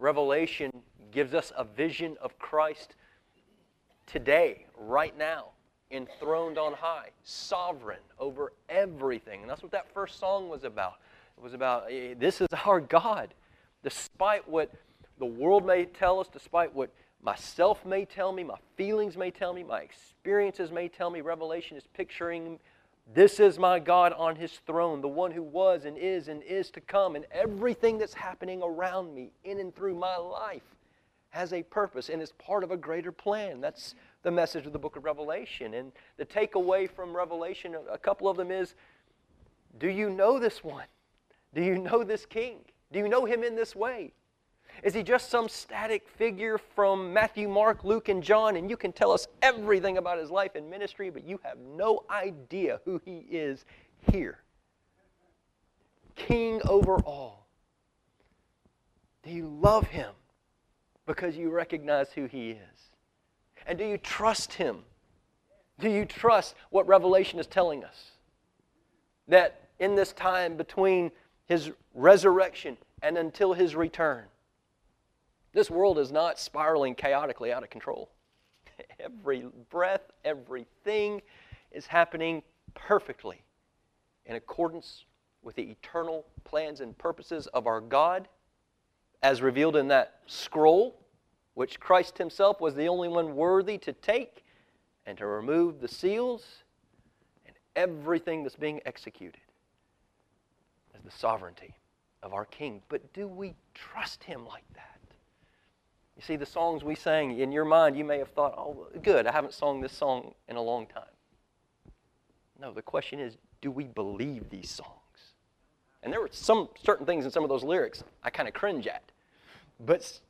Revelation gives us a vision of Christ today, right now, enthroned on high, sovereign over everything. And that's what that first song was about. It was about eh, this is our God. Despite what the world may tell us, despite what myself may tell me, my feelings may tell me, my experiences may tell me, Revelation is picturing this is my God on his throne, the one who was and is and is to come, and everything that's happening around me, in and through my life, has a purpose and is part of a greater plan. That's the message of the book of Revelation. And the takeaway from Revelation, a couple of them is do you know this one? Do you know this king? Do you know him in this way? Is he just some static figure from Matthew, Mark, Luke, and John, and you can tell us everything about his life and ministry, but you have no idea who he is here? King over all. Do you love him because you recognize who he is? And do you trust him? Do you trust what Revelation is telling us? That in this time between his resurrection and until his return, this world is not spiraling chaotically out of control. Every breath, everything is happening perfectly in accordance with the eternal plans and purposes of our God as revealed in that scroll, which Christ Himself was the only one worthy to take and to remove the seals and everything that's being executed as the sovereignty of our King. But do we trust Him like that? You see, the songs we sang, in your mind, you may have thought, oh, good, I haven't sung this song in a long time. No, the question is, do we believe these songs? And there were some certain things in some of those lyrics I kind of cringe at. But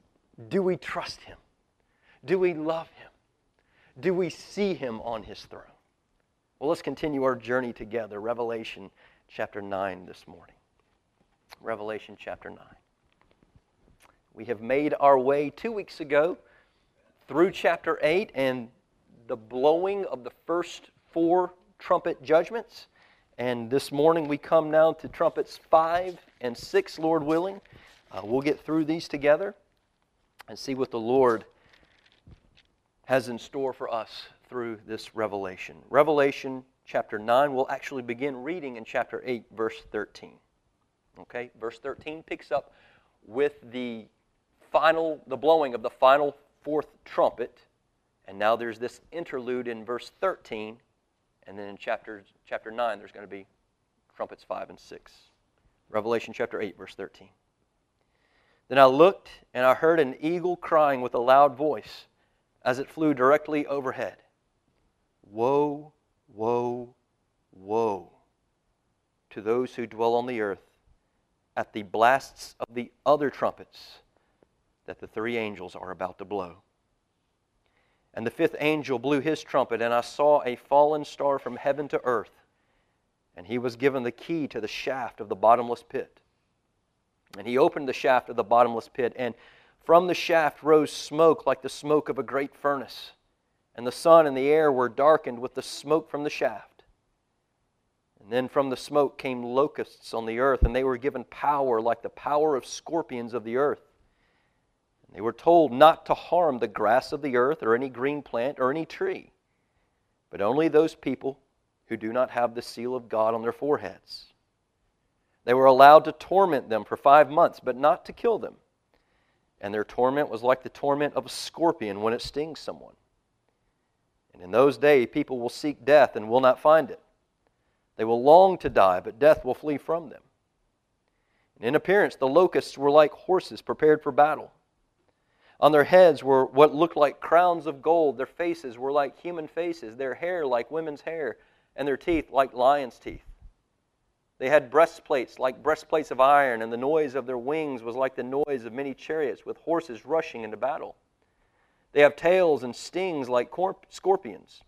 do we trust Him? Do we love Him? Do we see Him on His throne? Well, let's continue our journey together. Revelation chapter 9 this morning. Revelation chapter 9. We have made our way two weeks ago through chapter 8 and the blowing of the first four trumpet judgments. And this morning we come now to trumpets 5 and 6, Lord willing. Uh, we'll get through these together and see what the Lord has in store for us through this revelation. Revelation chapter 9, we'll actually begin reading in chapter 8, verse 13. Okay, verse 13 picks up with the final, the blowing of the final fourth trumpet. And now there's this interlude in verse 13. And then in chapter, chapter 9, there's going to be trumpets 5 and 6. Revelation chapter 8, verse 13. Then I looked, and I heard an eagle crying with a loud voice as it flew directly overhead Woe, woe, woe to those who dwell on the earth at the blasts of the other trumpets that the three angels are about to blow. And the fifth angel blew his trumpet, and I saw a fallen star from heaven to earth. And he was given the key to the shaft of the bottomless pit. And he opened the shaft of the bottomless pit, and from the shaft rose smoke like the smoke of a great furnace. And the sun and the air were darkened with the smoke from the shaft. And then from the smoke came locusts on the earth, and they were given power like the power of scorpions of the earth. They were told not to harm the grass of the earth or any green plant or any tree, but only those people who do not have the seal of God on their foreheads. They were allowed to torment them for five months, but not to kill them. And their torment was like the torment of a scorpion when it stings someone. And in those days, people will seek death and will not find it. They will long to die, but death will flee from them. And in appearance, the locusts were like horses prepared for battle. On their heads were what looked like crowns of gold. Their faces were like human faces, their hair like women's hair, and their teeth like lions' teeth. They had breastplates like breastplates of iron, and the noise of their wings was like the noise of many chariots with horses rushing into battle. They have tails and stings like scorpions,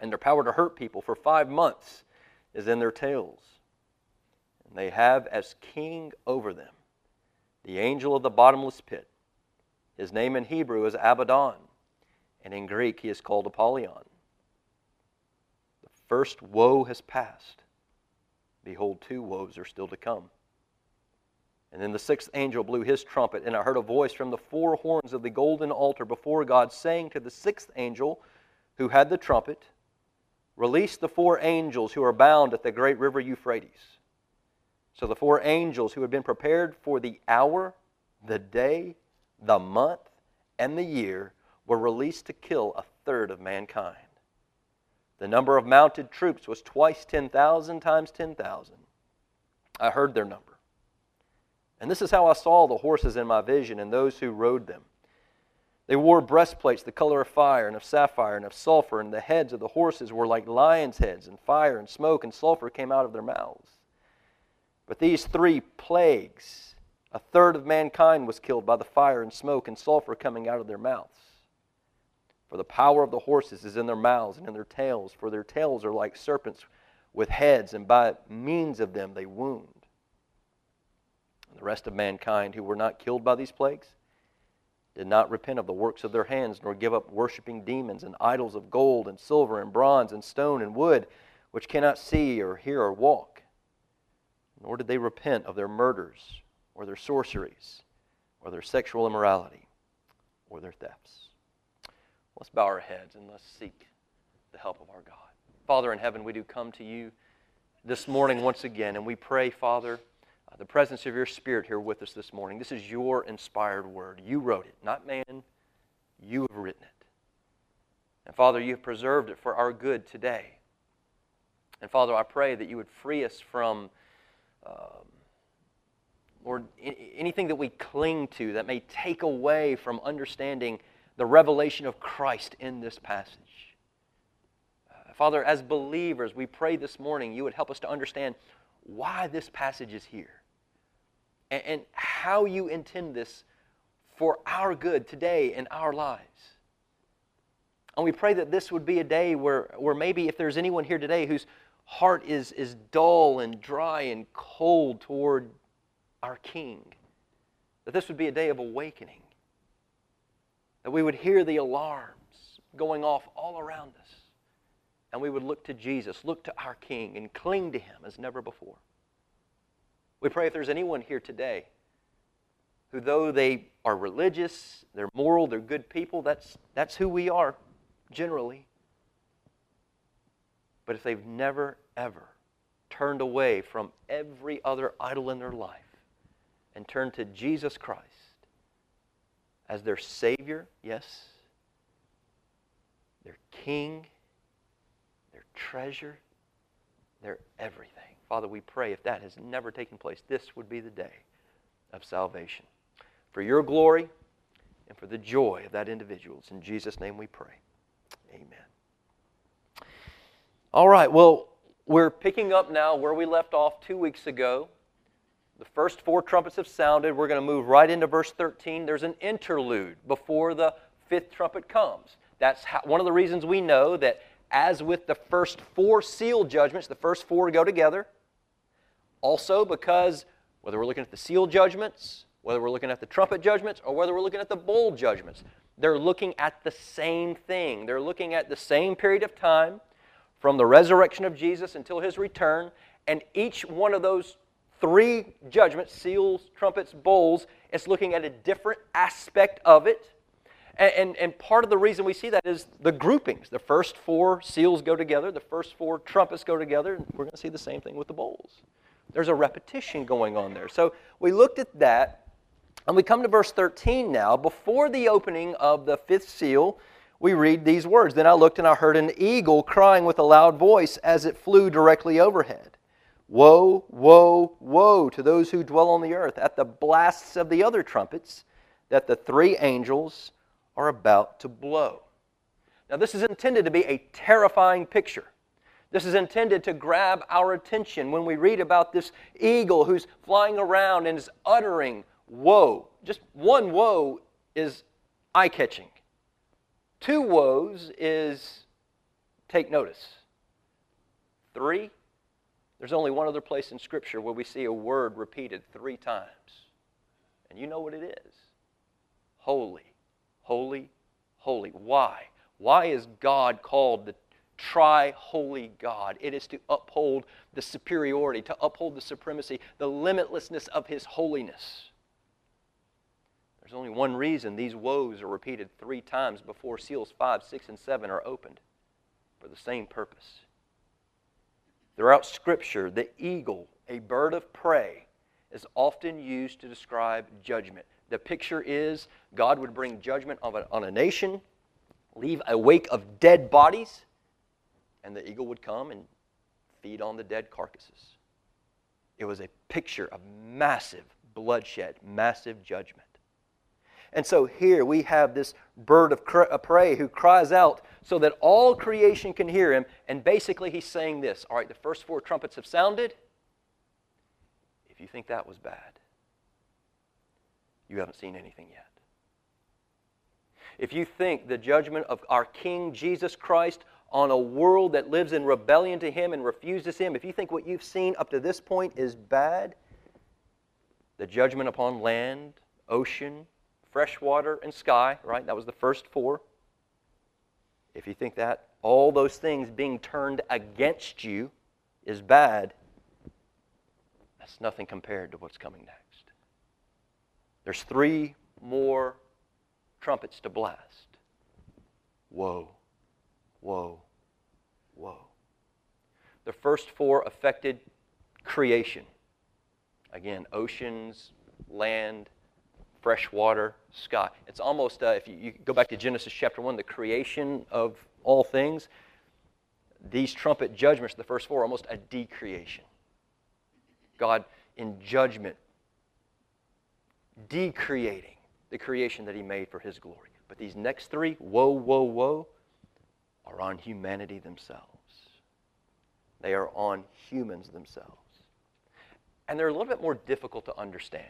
and their power to hurt people for five months is in their tails. And they have as king over them the angel of the bottomless pit his name in Hebrew is Abaddon, and in Greek he is called Apollyon. The first woe has passed. Behold, two woes are still to come. And then the sixth angel blew his trumpet, and I heard a voice from the four horns of the golden altar before God saying to the sixth angel who had the trumpet, Release the four angels who are bound at the great river Euphrates. So the four angels who had been prepared for the hour, the day, the month, and the year were released to kill a third of mankind. The number of mounted troops was twice 10,000 times 10,000. I heard their number. And this is how I saw the horses in my vision and those who rode them. They wore breastplates the color of fire and of sapphire and of sulfur, and the heads of the horses were like lions' heads, and fire and smoke and sulfur came out of their mouths. But these three plagues, a third of mankind was killed by the fire and smoke and sulfur coming out of their mouths. For the power of the horses is in their mouths and in their tails, for their tails are like serpents with heads, and by means of them they wound. And the rest of mankind who were not killed by these plagues did not repent of the works of their hands, nor give up worshiping demons and idols of gold and silver and bronze and stone and wood, which cannot see or hear or walk. Nor did they repent of their murders, or their sorceries, or their sexual immorality, or their thefts. Let's bow our heads and let's seek the help of our God. Father in heaven, we do come to you this morning once again, and we pray, Father the presence of your Spirit here with us this morning. This is your inspired word. You wrote it, not man. You have written it. And Father, you have preserved it for our good today. And Father, I pray that you would free us from, um, Lord, anything that we cling to that may take away from understanding the revelation of Christ in this passage. Uh, Father, as believers, we pray this morning you would help us to understand why this passage is here and, and how you intend this for our good today in our lives. And we pray that this would be a day where, where maybe if there's anyone here today whose heart is, is dull and dry and cold toward our King, that this would be a day of awakening. That we would hear the alarms going off all around us. And we would look to Jesus, look to our King, and cling to Him as never before. We pray if there's anyone here today who, though they are religious, they're moral, they're good people, that's, that's who we are generally. But if they've never, ever turned away from every other idol in their life and turn to Jesus Christ as their Savior, yes, their King, their treasure, their everything. Father, we pray if that has never taken place, this would be the day of salvation. For your glory and for the joy of that individual. It's in Jesus' name we pray. Amen. All right, well, we're picking up now where we left off two weeks ago. The first four trumpets have sounded. We're going to move right into verse 13. There's an interlude before the fifth trumpet comes. That's how, one of the reasons we know that, as with the first four seal judgments, the first four go together. Also, because whether we're looking at the seal judgments, whether we're looking at the trumpet judgments, or whether we're looking at the bowl judgments, they're looking at the same thing. They're looking at the same period of time from the resurrection of Jesus until his return, and each one of those three judgments seals, trumpets, bowls It's looking at a different aspect of it. And, and, and, part of the reason we see that is the groupings. The first four seals go together, the first four trumpets go together. We're going to see the same thing with the bowls. There's a repetition going on there. So we looked at that, and we come to verse 13 now. Before the opening of the fifth seal, we read these words Then I looked and I heard an eagle crying with a loud voice as it flew directly overhead. Woe, woe, woe to those who dwell on the earth at the blasts of the other trumpets that the three angels are about to blow. Now, this is intended to be a terrifying picture. This is intended to grab our attention when we read about this eagle who's flying around and is uttering woe. Just one woe is eye catching, two woes is take notice. Three, there's only one other place in Scripture where we see a word repeated three times. And you know what it is holy, holy, holy. Why? Why is God called the tri holy God. It is to uphold the superiority, to uphold the supremacy, the limitlessness of His holiness. There's only one reason these woes are repeated three times before seals 5, 6, and 7 are opened for the same purpose. Throughout Scripture, the eagle, a bird of prey, is often used to describe judgment. The picture is God would bring judgment on a, on a nation, leave a wake of dead bodies, and the eagle would come and feed on the dead carcasses. It was a picture of massive bloodshed, massive judgment. And so here we have this bird of prey who cries out so that all creation can hear him. And basically, he's saying this All right, the first four trumpets have sounded. If you think that was bad, you haven't seen anything yet. If you think the judgment of our King Jesus Christ on a world that lives in rebellion to Him and refuses Him, if you think what you've seen up to this point is bad, the judgment upon land, ocean, fresh water, and sky, right? That was the first four. If you think that all those things being turned against you is bad, that's nothing compared to what's coming next. There's three more trumpets to blast. Woe, woe, woe. The first four affected creation. Again, oceans, land, fresh water, sky. It's almost, uh, if you, you go back to Genesis chapter 1, the creation of all things, these trumpet judgments, the first four, are almost a decreation. God, in judgment, decreating the creation that He made for His glory. But these next three, woe, woe, woe, are on humanity themselves. They are on humans themselves. And they're a little bit more difficult to understand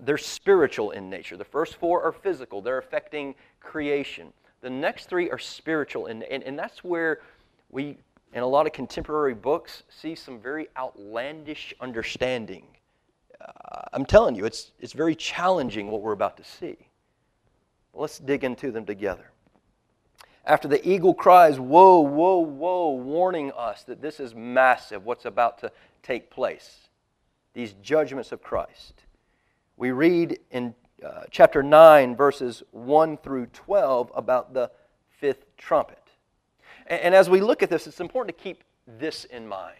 they're spiritual in nature. The first four are physical, they're affecting creation. The next three are spiritual, and, and, and that's where we, in a lot of contemporary books, see some very outlandish understanding. Uh, I'm telling you, it's, it's very challenging what we're about to see. Let's dig into them together. After the eagle cries, Woe, woe, woe, warning us that this is massive, what's about to take place. These judgments of Christ. We read in uh, chapter 9, verses 1 through 12, about the fifth trumpet. And, and as we look at this, it's important to keep this in mind.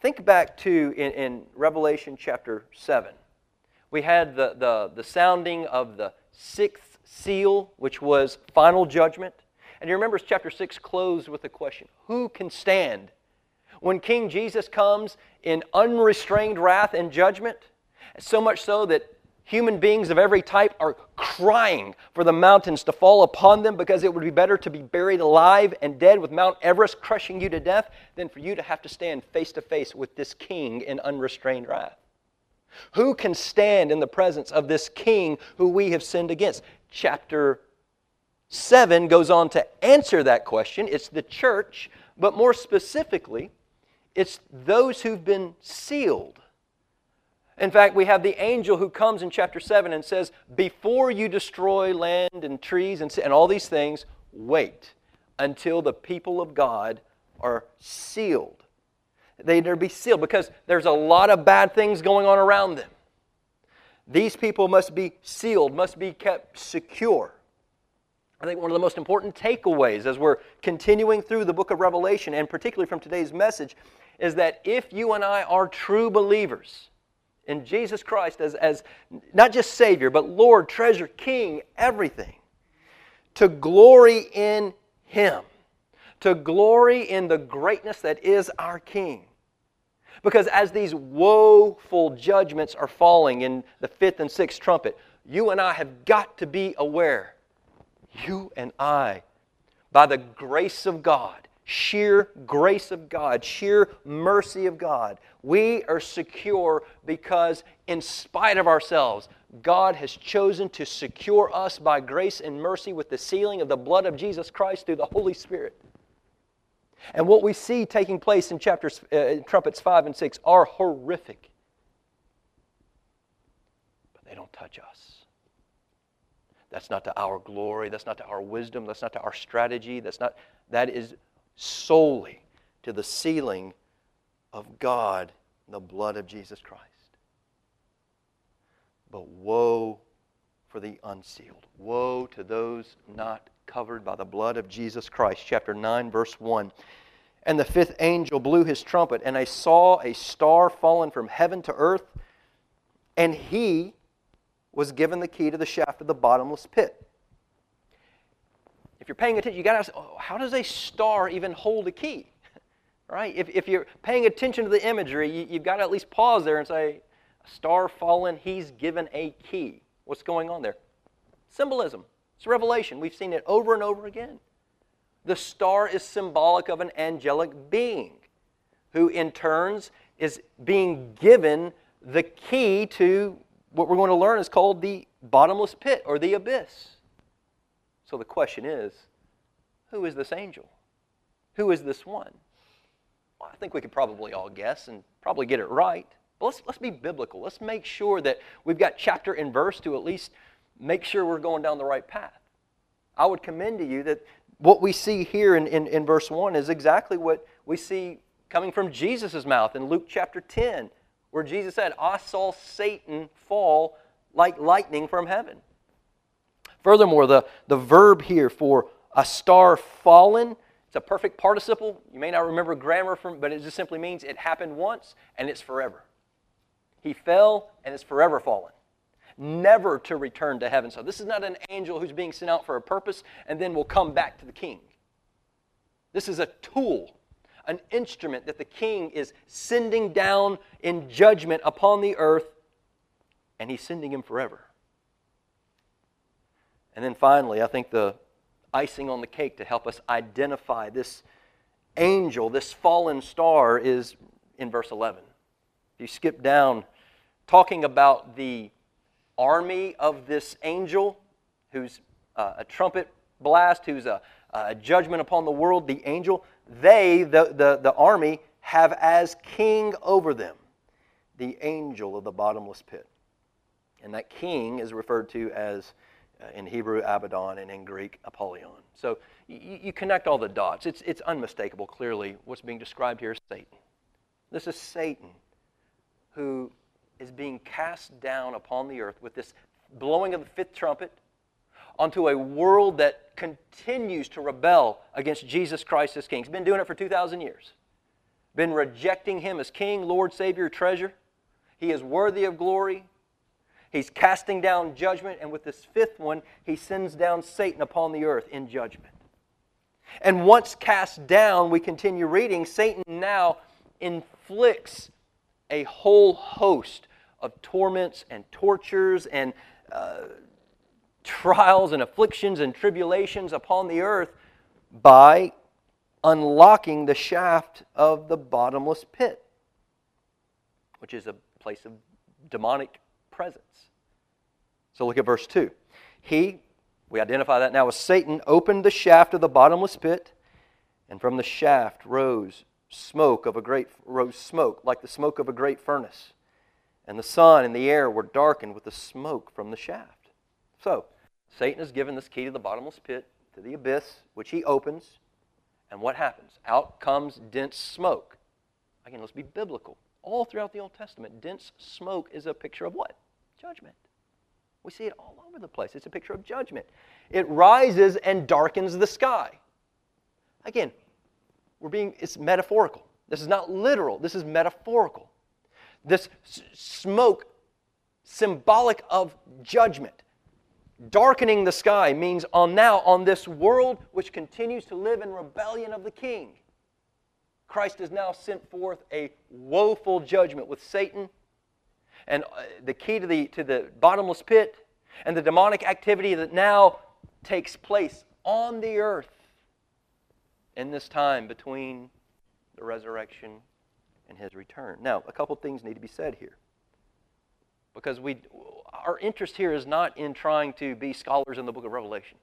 Think back to in, in Revelation chapter 7. We had the, the, the sounding of the sixth seal, which was final judgment. And you remember chapter 6 closed with the question Who can stand when King Jesus comes in unrestrained wrath and judgment? So much so that human beings of every type are crying for the mountains to fall upon them because it would be better to be buried alive and dead with Mount Everest crushing you to death than for you to have to stand face to face with this king in unrestrained wrath. Who can stand in the presence of this king who we have sinned against? Chapter 7 goes on to answer that question. It's the church, but more specifically, it's those who've been sealed in fact, we have the angel who comes in chapter 7 and says, Before you destroy land and trees and, and all these things, wait until the people of God are sealed. They need to be sealed because there's a lot of bad things going on around them. These people must be sealed, must be kept secure. I think one of the most important takeaways as we're continuing through the book of Revelation, and particularly from today's message, is that if you and I are true believers, in Jesus Christ as, as not just Savior, but Lord, treasure, King, everything. To glory in Him. To glory in the greatness that is our King. Because as these woeful judgments are falling in the fifth and sixth trumpet, you and I have got to be aware. You and I, by the grace of God, sheer grace of God, sheer mercy of God. We are secure because, in spite of ourselves, God has chosen to secure us by grace and mercy with the sealing of the blood of Jesus Christ through the Holy Spirit. And what we see taking place in chapters uh, trumpets 5 and 6 are horrific. But they don't touch us. That's not to our glory. That's not to our wisdom. That's not to our strategy. That's not, that is solely to the sealing of God the blood of Jesus Christ. But woe for the unsealed. Woe to those not covered by the blood of Jesus Christ. Chapter 9, verse 1. And the fifth angel blew his trumpet, and I saw a star fallen from heaven to earth, and he was given the key to the shaft of the bottomless pit. If you're paying attention, you got to ask, oh, how does a star even hold a key? right? If, if you're paying attention to the imagery, you, you've got to at least pause there and say, a star fallen, he's given a key. What's going on there? Symbolism. It's revelation. We've seen it over and over again. The star is symbolic of an angelic being who, in turns, is being given the key to what we're going to learn is called the bottomless pit or the abyss. So the question is who is this angel? Who is this one? Well, I think we could probably all guess and probably get it right. But let's, let's be biblical. Let's make sure that we've got chapter and verse to at least make sure we're going down the right path. I would commend to you that what we see here in, in, in verse 1 is exactly what we see coming from Jesus' mouth in Luke chapter 10, where Jesus said, I saw Satan fall like lightning from heaven. Furthermore, the, the verb here for a star fallen, it's a perfect participle. You may not remember grammar from, but it just simply means it happened once and it's forever. He fell and is forever fallen, never to return to heaven. So this is not an angel who's being sent out for a purpose and then will come back to the king. This is a tool, an instrument that the king is sending down in judgment upon the earth, and he's sending him forever. And then finally, I think the icing on the cake to help us identify this angel, this fallen star, is in verse 11. If you skip down, talking about the army of this angel, who's uh, a trumpet blast, who's a, a, judgment upon the world, the angel, they, the, the, the army, have as king over them the angel of the bottomless pit. And that king is referred to as, Uh, in Hebrew, Abaddon, and in Greek, Apollyon. So you, you connect all the dots. It's, it's unmistakable, clearly, what's being described here is Satan. This is Satan who is being cast down upon the earth with this blowing of the fifth trumpet onto a world that continues to rebel against Jesus Christ as King. He's been doing it for 2,000 years. Been rejecting Him as King, Lord, Savior, treasure. He is worthy of glory. He's casting down judgment, and with this fifth one, he sends down Satan upon the earth in judgment. And once cast down, we continue reading, Satan now inflicts a whole host of torments and tortures and uh, trials and afflictions and tribulations upon the earth by unlocking the shaft of the bottomless pit, which is a place of demonic presence. So look at verse 2. He, we identify that now as Satan, opened the shaft of the bottomless pit, and from the shaft rose smoke of a great rose smoke like the smoke of a great furnace. And the sun and the air were darkened with the smoke from the shaft. So satan is given this key to the bottomless pit to the abyss which he opens and what happens? Out comes dense smoke. Again let's be biblical. All throughout the old testament dense smoke is a picture of what judgment we see it all over the place it's a picture of judgment it rises and darkens the sky again we're being, it's metaphorical. This is not literal, this is metaphorical. This s- smoke, symbolic of judgment. Darkening the sky means on now, on this world which continues to live in rebellion of the king, Christ has now sent forth a woeful judgment with Satan and uh, the key to the, to the bottomless pit and the demonic activity that now takes place on the earth in this time between the resurrection and his return. Now, a couple things need to be said here. Because we, our interest here is not in trying to be scholars in the book of Revelation.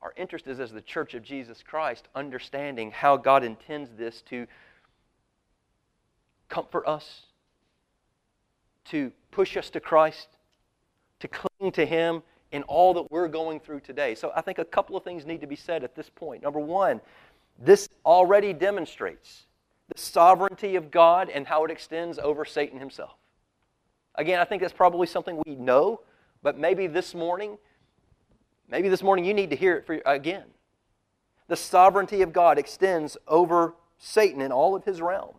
Our interest is as the church of Jesus Christ, understanding how God intends this to comfort us, to push us to Christ, to cling to Him in all that we're going through today. So I think a couple of things need to be said at this point. Number one, this already demonstrates the sovereignty of God and how it extends over Satan himself. Again, I think that's probably something we know, but maybe this morning, maybe this morning you need to hear it for, again. The sovereignty of God extends over Satan in all of his realm.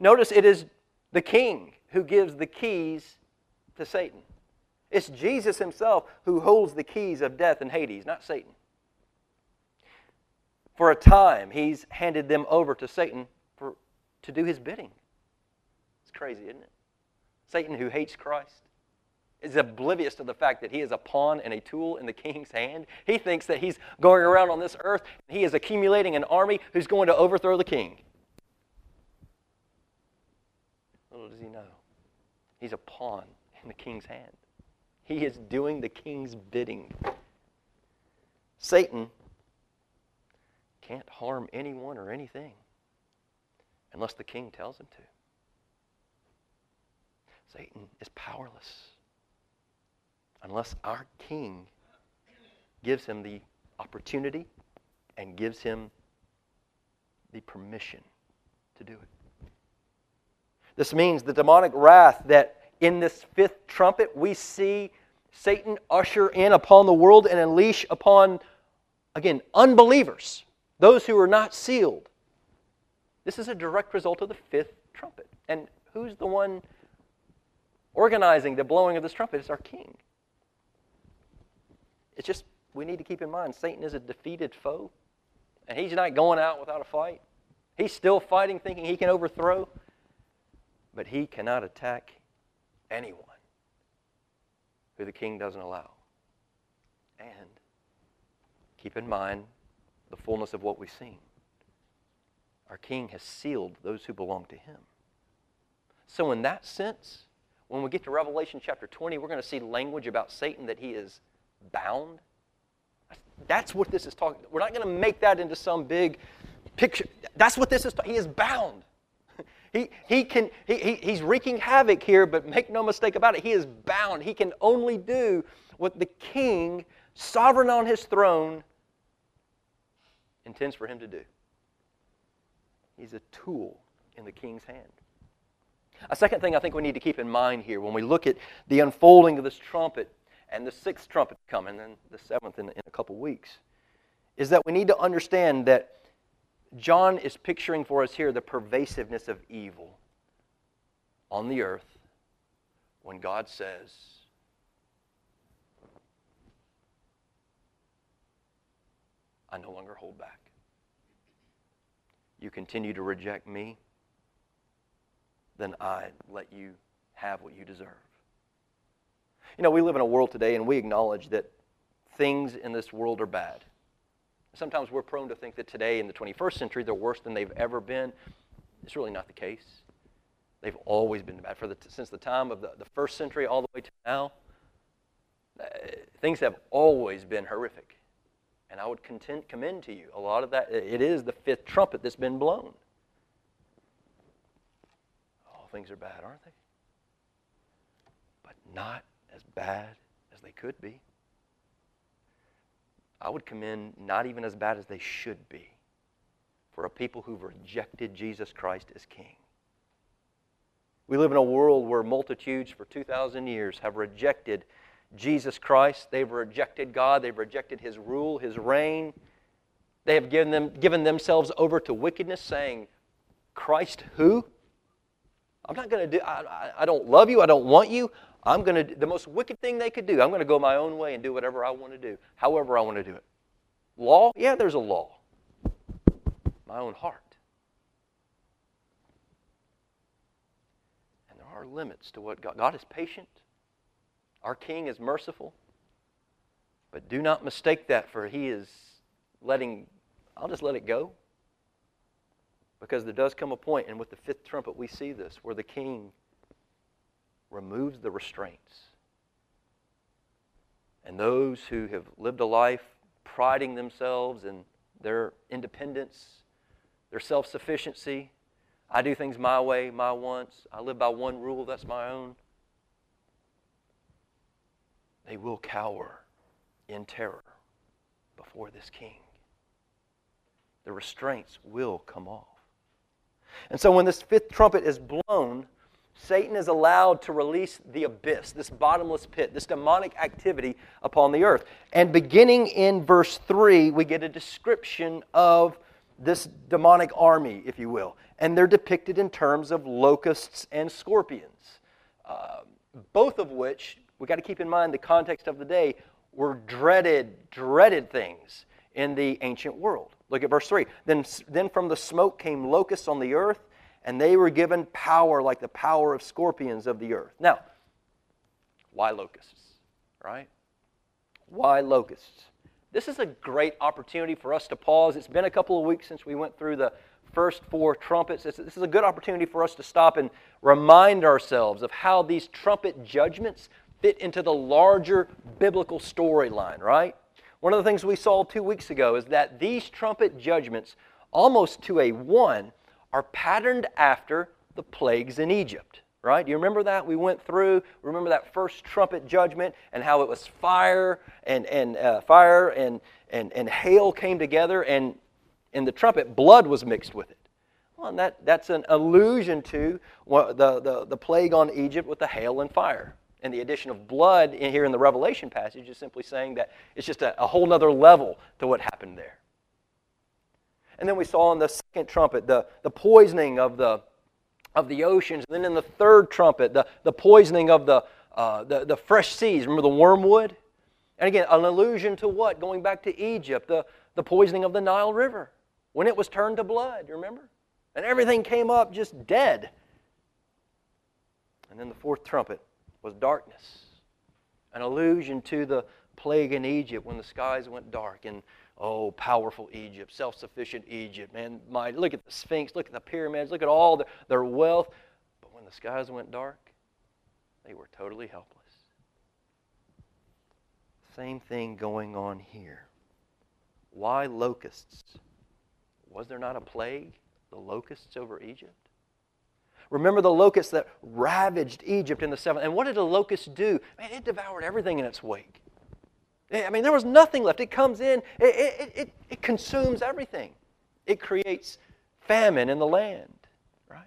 Notice it is the king who gives the keys to Satan. It's Jesus himself who holds the keys of death and Hades, not Satan. For a time, he's handed them over to Satan for, to do his bidding. It's crazy, isn't it? Satan, who hates Christ, is oblivious to the fact that he is a pawn and a tool in the king's hand. He thinks that he's going around on this earth and he is accumulating an army who's going to overthrow the king. Little does he know, he's a pawn in the king's hand. He is doing the king's bidding. Satan can't harm anyone or anything unless the king tells him to. Satan is powerless unless our king gives him the opportunity and gives him the permission to do it. This means the demonic wrath that in this fifth trumpet we see Satan usher in upon the world and unleash upon, again, unbelievers, those who are not sealed. This is a direct result of the fifth trumpet. And who's the one organizing the blowing of this trumpet? It's our king. It's just, we need to keep in mind Satan is a defeated foe, and he's not going out without a fight. He's still fighting, thinking he can overthrow, but he cannot attack anyone who the king doesn't allow. And keep in mind the fullness of what we've seen. Our king has sealed those who belong to him. So, in that sense, when we get to Revelation chapter 20, we're going to see language about Satan that he is bound. That's what this is talking. We're not going to make that into some big picture. That's what this is. He is bound. He, he can, he, he, he's wreaking havoc here, but make no mistake about it, he is bound. He can only do what the king, sovereign on his throne, intends for him to do. He's a tool in the king's hand. A second thing I think we need to keep in mind here when we look at the unfolding of this trumpet and the sixth trumpet coming, and the seventh in, in a couple weeks, is that we need to understand that John is picturing for us here the pervasiveness of evil on the earth when God says, I no longer hold back. You continue to reject me, then I let you have what you deserve. You know, we live in a world today and we acknowledge that things in this world are bad. Sometimes we're prone to think that today in the 21st century they're worse than they've ever been. It's really not the case. They've always been bad. For the, since the time of the, the first century all the way to now, uh, things have always been horrific. And I would content, commend to you a lot of that. It is the fifth trumpet that's been blown. All things are bad, aren't they? But not as bad as they could be. I would commend not even as bad as they should be for a people who've rejected Jesus Christ as King. We live in a world where multitudes for 2,000 years have rejected Jesus Christ. They've rejected God. They've rejected His rule, His reign. They have given, them, given themselves over to wickedness, saying, Christ who? I'm not going to do, I, I, I don't love you. I don't want you. I'm going to, the most wicked thing they could do, I'm going to go my own way and do whatever I want to do, however I want to do it. Law? Yeah, there's a law. My own heart. And there are limits to what God, God is patient. Our King is merciful. But do not mistake that for He is letting, I'll just let it go. Because there does come a point, and with the fifth trumpet, we see this, where the King removes the restraints. And those who have lived a life priding themselves in their independence, their self sufficiency, I do things my way, my wants, I live by one rule, that's my own. they will cower in terror before this king. The restraints will come off. And so when this fifth trumpet is blown, Satan is allowed to release the abyss, this bottomless pit, this demonic activity upon the earth. And beginning in verse 3, we get a description of this demonic army, if you will. And they're depicted in terms of locusts and scorpions, uh, both of which, we've got to keep in mind the context of the day, were dreaded, dreaded things in the ancient world. Look at verse 3. Then, then from the smoke came locusts on the earth and they were given power like the power of scorpions of the earth. Now, why locusts? Right? Why locusts? This is a great opportunity for us to pause. It's been a couple of weeks since we went through the first four trumpets. This is a good opportunity for us to stop and remind ourselves of how these trumpet judgments fit into the larger biblical storyline, right? One of the things we saw two weeks ago is that these trumpet judgments, almost to a one, are patterned after the plagues in Egypt, right? You remember that? We went through, remember that first trumpet judgment and how it was fire and, and uh, fire and, and, and hail came together and in the trumpet, blood was mixed with it. Well, and that, that's an allusion to the, the, the plague on Egypt with the hail and fire. And the addition of blood in here in the Revelation passage is simply saying that it's just a, a whole other level to what happened there. And then we saw in the second trumpet the, the poisoning of the, of the oceans. And then in the third trumpet, the, the poisoning of the, uh, the, the fresh seas. Remember the wormwood? And again, an allusion to what? Going back to Egypt, the, the poisoning of the Nile River when it was turned to blood, you remember? And everything came up just dead. And then the fourth trumpet was darkness, an allusion to the plague in Egypt when the skies went dark and Oh, powerful Egypt, self sufficient Egypt, man. My, look at the Sphinx, look at the pyramids, look at all the, their wealth. But when the skies went dark, they were totally helpless. Same thing going on here. Why locusts? Was there not a plague? The locusts over Egypt? Remember the locusts that ravaged Egypt in the seventh. And what did the locusts do? Man, it devoured everything in its wake. I mean, there was nothing left. It comes in, it, it, it, it consumes everything. It creates famine in the land, right?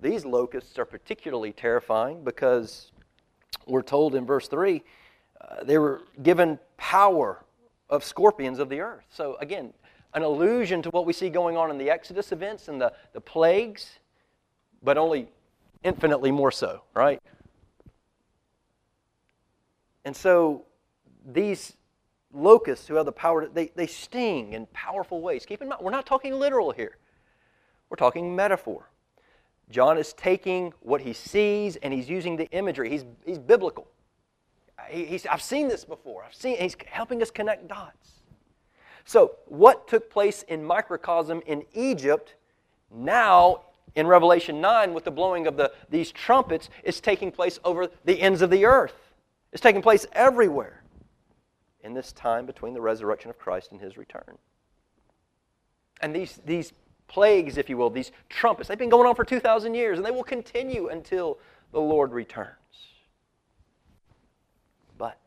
These locusts are particularly terrifying because we're told in verse 3 uh, they were given power of scorpions of the earth. So, again, an allusion to what we see going on in the Exodus events and the, the plagues, but only infinitely more so, right? And so these locusts who have the power, to, they, they sting in powerful ways. Keep in mind, we're not talking literal here, we're talking metaphor. John is taking what he sees and he's using the imagery. He's, he's biblical. He, he's, I've seen this before. I've seen, he's helping us connect dots. So, what took place in microcosm in Egypt now in Revelation 9 with the blowing of the, these trumpets is taking place over the ends of the earth. It's taking place everywhere in this time between the resurrection of Christ and his return. And these, these plagues, if you will, these trumpets, they've been going on for 2,000 years and they will continue until the Lord returns. But,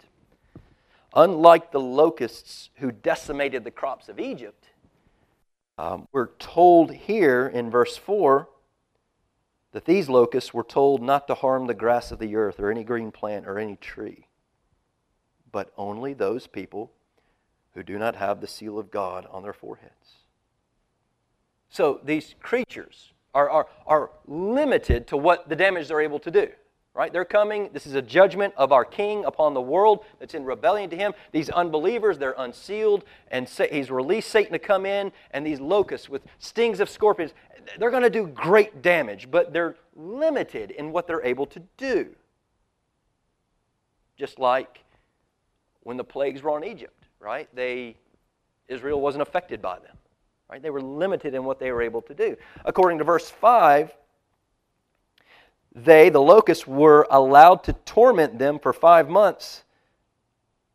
unlike the locusts who decimated the crops of Egypt, um, we're told here in verse 4 that these locusts were told not to harm the grass of the earth or any green plant or any tree, but only those people who do not have the seal of God on their foreheads. So these creatures are, are, are limited to what the damage they're able to do. Right? They're coming. This is a judgment of our king upon the world that's in rebellion to him. These unbelievers, they're unsealed, and he's released Satan to come in, and these locusts with stings of scorpions, they're going to do great damage, but they're limited in what they're able to do. Just like when the plagues were on Egypt, right? They Israel wasn't affected by them. Right? They were limited in what they were able to do. According to verse 5, they, the locusts, were allowed to torment them for five months,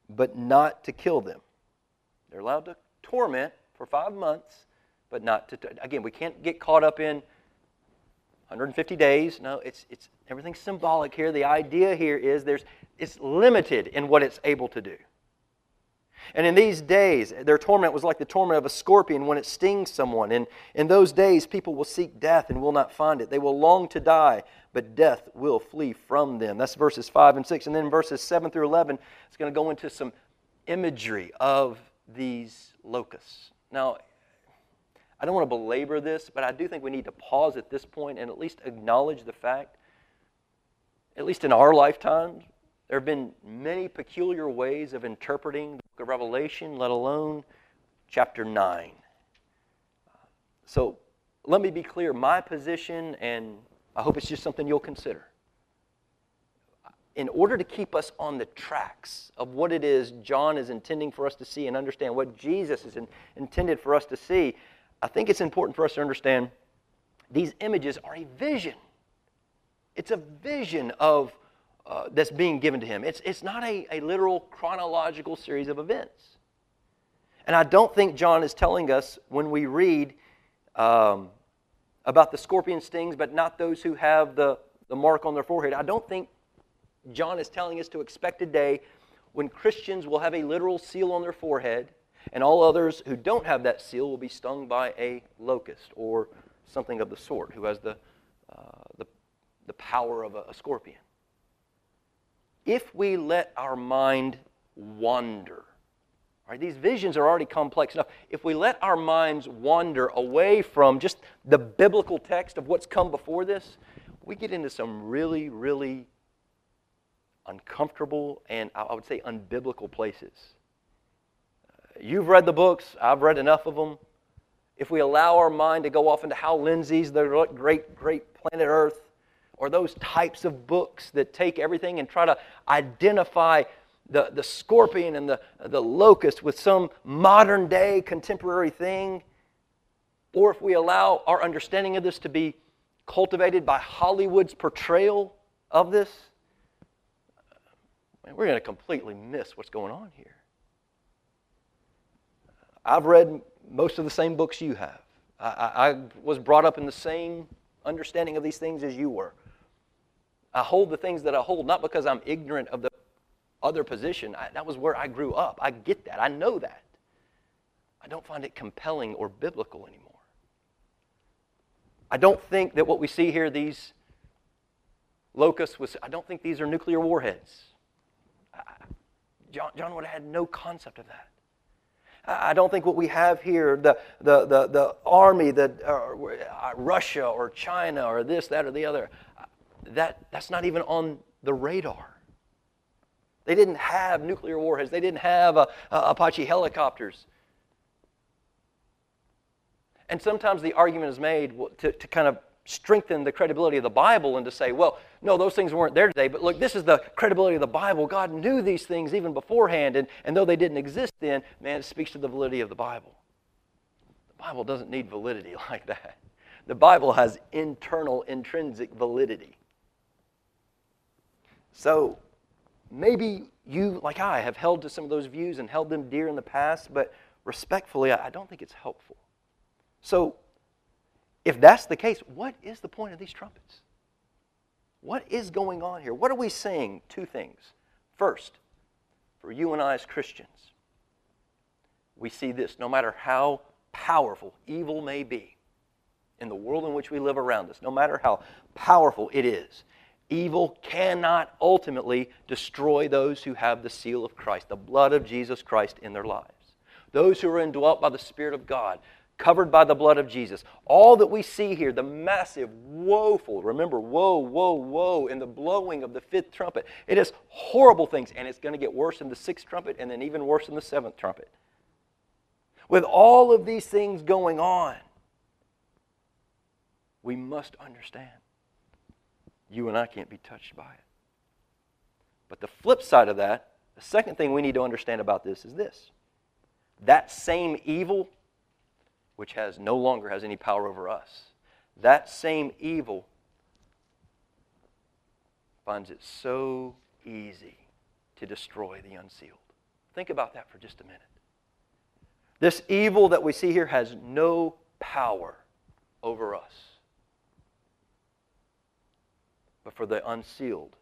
but not to kill them. They're allowed to torment for five months, but not to. Again, we can't get caught up in 150 days. No, it's, it's everything's symbolic here. The idea here is there's, it's limited in what it's able to do. And in these days, their torment was like the torment of a scorpion when it stings someone. And in those days, people will seek death and will not find it. They will long to die, but death will flee from them. That's verses 5 and 6. And then verses 7 through 11, it's going to go into some imagery of these locusts. Now, I don't want to belabor this, but I do think we need to pause at this point and at least acknowledge the fact, at least in our lifetimes, there have been many peculiar ways of interpreting the book of Revelation, let alone chapter 9. So let me be clear my position, and I hope it's just something you'll consider. In order to keep us on the tracks of what it is John is intending for us to see and understand what Jesus is in, intended for us to see, I think it's important for us to understand these images are a vision. It's a vision of uh, that's being given to him. It's, it's not a, a literal chronological series of events. And I don't think John is telling us when we read um, about the scorpion stings, but not those who have the, the mark on their forehead. I don't think John is telling us to expect a day when Christians will have a literal seal on their forehead, and all others who don't have that seal will be stung by a locust or something of the sort, who has the, uh, the, the power of a, a scorpion if we let our mind wander, right, these visions are already complex enough. If we let our minds wander away from just the biblical text of what's come before this, we get into some really, really uncomfortable and I would say unbiblical places. Uh, you've read the books, I've read enough of them. If we allow our mind to go off into Hal Lindsey's The Late, Great Planet Earth, or those types of books that take everything and try to identify the, the scorpion and the, the locust with some modern day contemporary thing, or if we allow our understanding of this to be cultivated by Hollywood's portrayal of this, we're going to completely miss what's going on here. I've read most of the same books you have. I, I, was brought up in the same understanding of these things as you were. I hold the things that I hold not because I'm ignorant of the other position. I, that was where I grew up. I get that. I know that. I don't find it compelling or biblical anymore. I don't think that what we see here, these locusts, was, I don't think these are nuclear warheads. I, John, John would have had no concept of that. I don't think what we have here, the, the, the, the army, the, uh, Russia or China or this, that, or the other, that, that's not even on the radar. They didn't have nuclear warheads, they didn't have uh, uh, Apache helicopters. And sometimes the argument is made to, to kind of strengthen the credibility of the Bible and to say, well, no, those things weren't there today, but look, this is the credibility of the Bible. God knew these things even beforehand, and, and though they didn't exist then, man, it speaks to the validity of the Bible. The Bible doesn't need validity like that. The Bible has internal, intrinsic validity. So maybe you, like I, have held to some of those views and held them dear in the past, but respectfully, I don't think it's helpful. So if that's the case, what is the point of these trumpets? What is going on here? What are we saying? Two things. First, for you and I as Christians, we see this no matter how powerful evil may be in the world in which we live around us, no matter how powerful it is, Evil cannot ultimately destroy those who have the seal of Christ, the blood of Jesus Christ in their lives. Those who are indwelt by the Spirit of God, covered by the blood of Jesus. All that we see here, the massive, woeful, remember, woe, woe, woe, in the blowing of the fifth trumpet. It is horrible things, and it's going to get worse in the sixth trumpet and then even worse in the seventh trumpet. With all of these things going on, we must understand you and I can't be touched by it. But the flip side of that, the second thing we need to understand about this is this that same evil, which has no longer has any power over us, that same evil finds it so easy to destroy the unsealed. Think about that for just a minute. This evil that we see here has no power over us. But for the unsealed,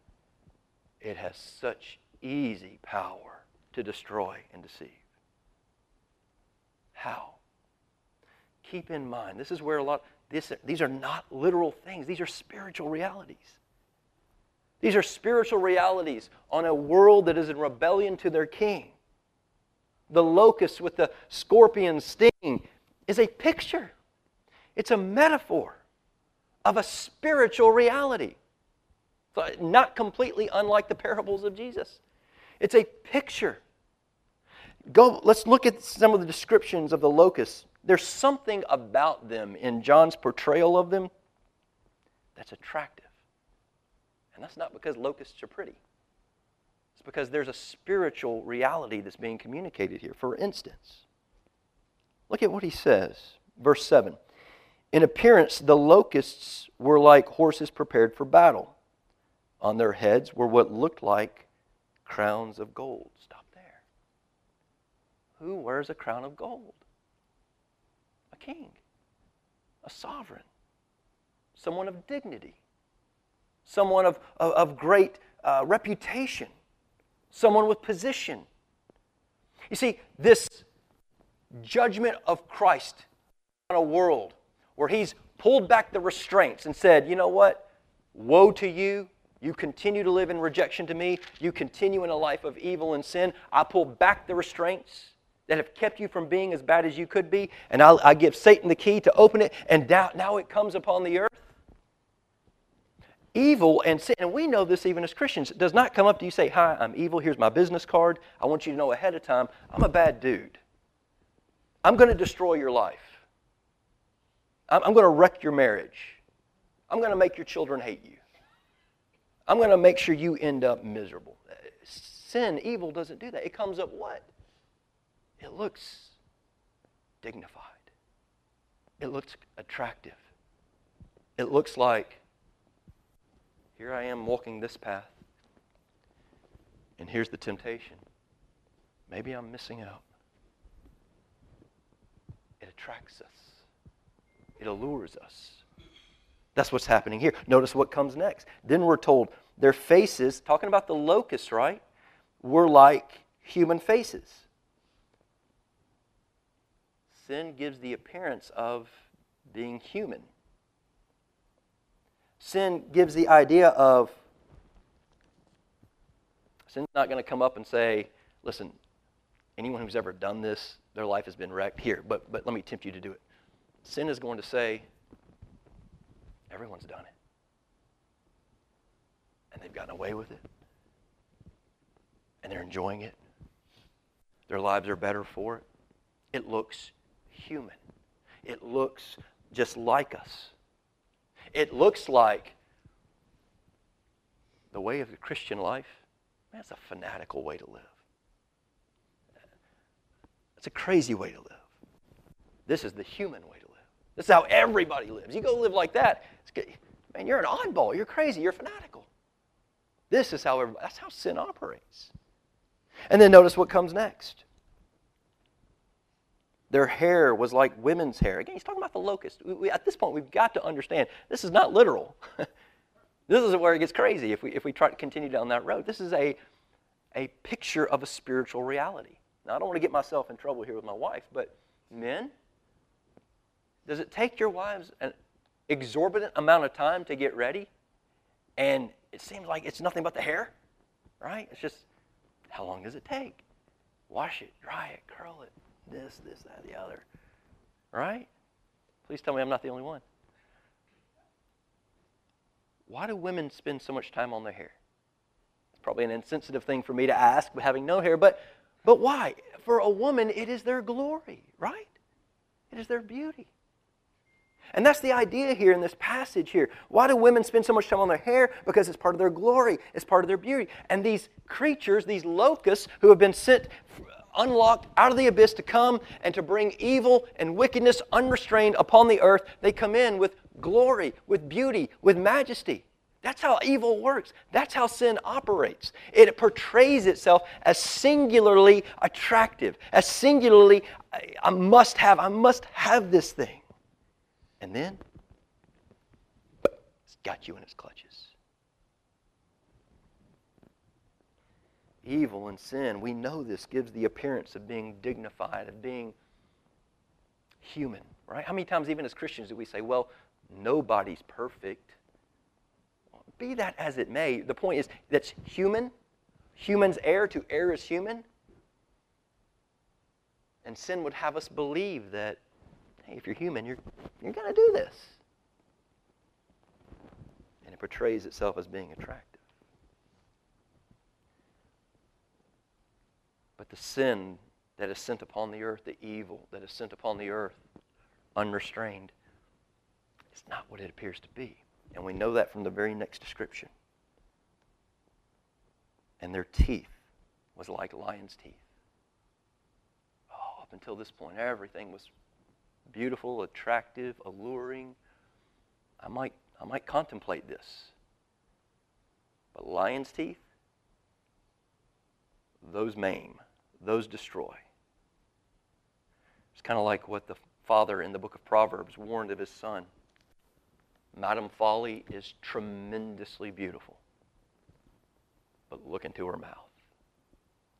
it has such easy power to destroy and deceive. How? Keep in mind, this is where a lot, this, these are not literal things, these are spiritual realities. These are spiritual realities on a world that is in rebellion to their king. The locust with the scorpion sting is a picture, it's a metaphor of a spiritual reality. Not completely unlike the parables of Jesus. It's a picture. Go, let's look at some of the descriptions of the locusts. There's something about them in John's portrayal of them that's attractive. And that's not because locusts are pretty. It's because there's a spiritual reality that's being communicated here. For instance, look at what he says. Verse 7. In appearance, the locusts were like horses prepared for battle. On their heads were what looked like crowns of gold. Stop there. Who wears a crown of gold? A king, a sovereign, someone of dignity, someone of, of, of great uh, reputation, someone with position. You see, this judgment of Christ on a world where he's pulled back the restraints and said, you know what? Woe to you. You continue to live in rejection to me. You continue in a life of evil and sin. I pull back the restraints that have kept you from being as bad as you could be, and I'll, i give Satan the key to open it, and now, now it comes upon the earth. Evil and sin, and we know this even as Christians, does not come up to you say, Hi, I'm evil. Here's my business card. I want you to know ahead of time, I'm a bad dude. I'm going to destroy your life. I'm going to wreck your marriage. I'm going to make your children hate you. I'm going to make sure you end up miserable. Sin, evil doesn't do that. It comes up what? It looks dignified. It looks attractive. It looks like here I am walking this path, and here's the temptation. Maybe I'm missing out. It attracts us, it allures us. That's what's happening here. Notice what comes next. Then we're told their faces, talking about the locusts, right, were like human faces. Sin gives the appearance of being human. Sin gives the idea of sin's not going to come up and say, listen, anyone who's ever done this, their life has been wrecked. Here, but, but let me tempt you to do it. Sin is going to say, everyone's done it. And they've gotten away with it. And they're enjoying it. Their lives are better for it. It looks human. It looks just like us. It looks like the way of the Christian life. That's a fanatical way to live. It's a crazy way to live. This is the human way to live. This is how everybody lives. You go live like that, man, you're an oddball. You're crazy. You're fanatical. This is how that's how sin operates. And then notice what comes next. Their hair was like women's hair. Again, he's talking about the locust. We, we, at this point, we've got to understand this is not literal. this is where it gets crazy if we, if we try to continue down that road. This is a, a picture of a spiritual reality. Now, I don't want to get myself in trouble here with my wife, but men, does it take your wives an exorbitant amount of time to get ready? And it seems like it's nothing but the hair, right? It's just, how long does it take? Wash it, dry it, curl it, this, this, that, the other. Right? Please tell me I'm not the only one. Why do women spend so much time on their hair? It's probably an insensitive thing for me to ask, having no hair, but, but why? For a woman, it is their glory, right? It is their beauty. And that's the idea here in this passage here. Why do women spend so much time on their hair? Because it's part of their glory, it's part of their beauty. And these creatures, these locusts who have been sent unlocked out of the abyss to come and to bring evil and wickedness unrestrained upon the earth, they come in with glory, with beauty, with majesty. That's how evil works. That's how sin operates. It portrays itself as singularly attractive, as singularly, I must have, I must have this thing. And then, it's got you in its clutches. Evil and sin, we know this gives the appearance of being dignified, of being human, right? How many times, even as Christians, do we say, well, nobody's perfect? Be that as it may, the point is that's human. Humans err, to err is human. And sin would have us believe that hey, if you're human, you're, you're going to do this. And it portrays itself as being attractive. But the sin that is sent upon the earth, the evil that is sent upon the earth, unrestrained, is not what it appears to be. And we know that from the very next description. And their teeth was like lion's teeth. Oh, up until this point, everything was beautiful, attractive, alluring. I might, I might contemplate this. But lion's teeth, those maim, those destroy. It's kind of like what the father in the book of Proverbs warned of his son. Madam Folly is tremendously beautiful, but look into her mouth.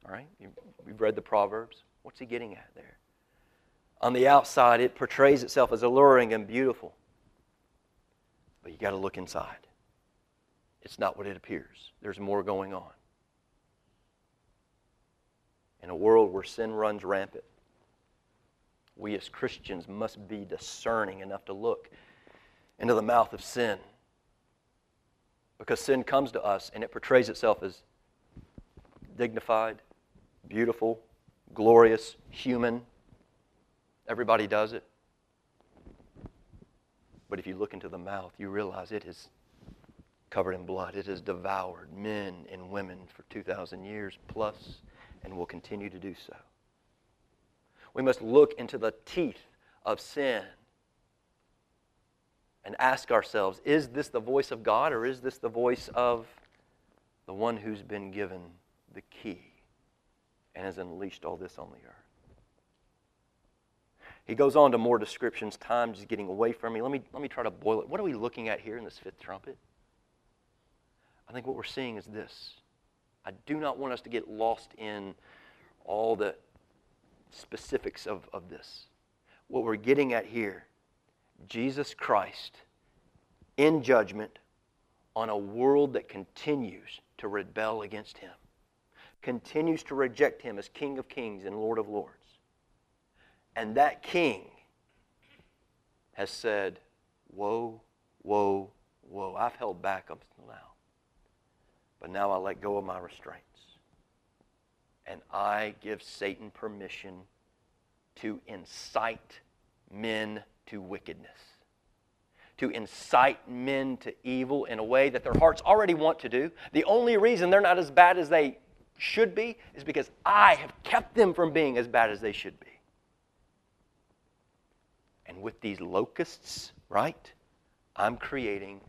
All right? We've read the Proverbs. What's he getting at there? On the outside, it portrays itself as alluring and beautiful, but you got to look inside. It's not what it appears, there's more going on. In a world where sin runs rampant, we as Christians must be discerning enough to look into the mouth of sin. Because sin comes to us and it portrays itself as dignified, beautiful, glorious, human. Everybody does it. But if you look into the mouth, you realize it is covered in blood. It has devoured men and women for 2,000 years plus and will continue to do so. We must look into the teeth of sin and ask ourselves is this the voice of God or is this the voice of the one who's been given the key and has unleashed all this on the earth? He goes on to more descriptions. Time is getting away from me. Let me, let me try to boil it. What are we looking at here in this fifth trumpet? I think what we're seeing is this. I do not want us to get lost in all the specifics of, of this. What we're getting at here Jesus Christ in judgment on a world that continues to rebel against him, continues to reject him as King of Kings and Lord of Lords. And that king has said, Woe, woe, woe. I've held back up until now. But now I let go of my restraints. And I give Satan permission to incite men to wickedness, to incite men to evil in a way that their hearts already want to do. The only reason they're not as bad as they should be is because I have kept them from being as bad as they should be. And with these locusts, right, I'm creating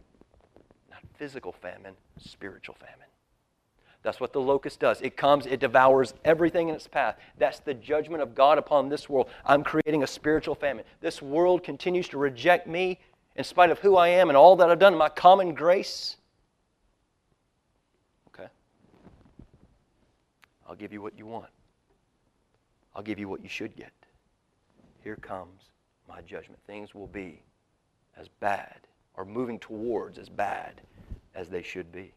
not physical famine, spiritual famine. That's what the locust does. It comes, it devours everything in its path. That's the judgment of God upon this world. I'm creating a spiritual famine. This world continues to reject me in spite of who I am and all that I've done, my common grace. Okay. I'll give you what you want, I'll give you what you should get. Here comes my judgment. Things will be as bad, or moving towards as bad as they should be.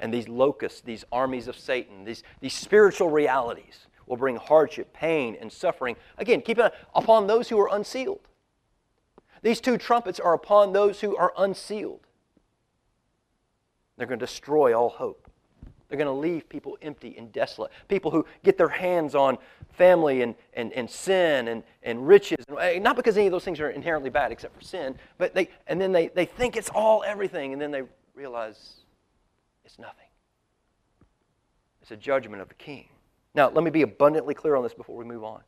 And these locusts, these armies of Satan, these, these spiritual realities will bring hardship, pain, and suffering. Again, keep it upon those who are unsealed. These two trumpets are upon those who are unsealed. They're going to destroy all hope. They're going to leave people empty and desolate. People who get their hands on family and, and, and sin and, and riches. Not because any of those things are inherently bad except for sin, but they, and then they, they think it's all everything, and then they realize it's nothing. It's a judgment of the king. Now, let me be abundantly clear on this before we move on.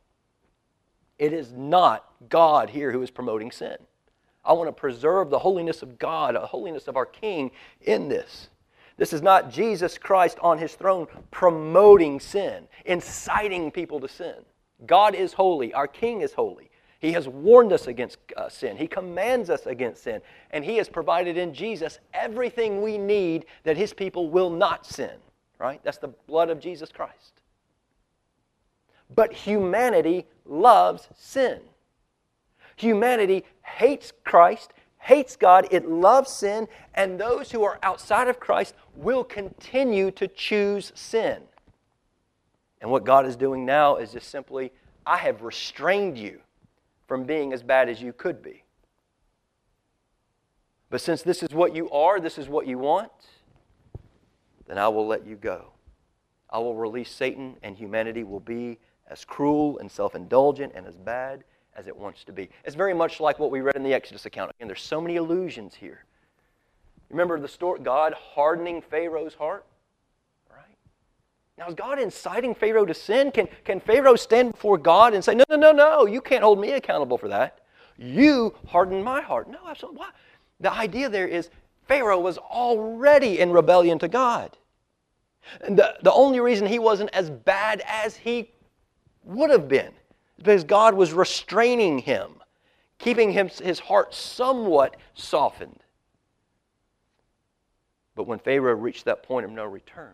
It is not God here who is promoting sin. I want to preserve the holiness of God, the holiness of our King in this. This is not Jesus Christ on his throne promoting sin, inciting people to sin. God is holy, our King is holy. He has warned us against uh, sin. He commands us against sin. And He has provided in Jesus everything we need that His people will not sin. right? That's the blood of Jesus Christ. But humanity loves sin. Humanity hates Christ, hates God, it loves sin, and those who are outside of Christ will continue to choose sin. And what God is doing now is just simply, I have restrained you from being as bad as you could be. But since this is what you are, this is what you want, then I will let you go. I will release Satan, and humanity will be as cruel and self indulgent and as bad as it wants to be. It's very much like what we read in the Exodus account. Again, there's so many allusions here. Remember the story, God hardening Pharaoh's heart? Right? Now, is God inciting Pharaoh to sin? Can, can Pharaoh stand before God and say, No, no, no, no, you can't hold me accountable for that? You hardened my heart. No, absolutely. Why? The idea there is Pharaoh was already in rebellion to God. And the, the only reason he wasn't as bad as he would have been because God was restraining him, keeping him, his heart somewhat softened. But when Pharaoh reached that point of no return,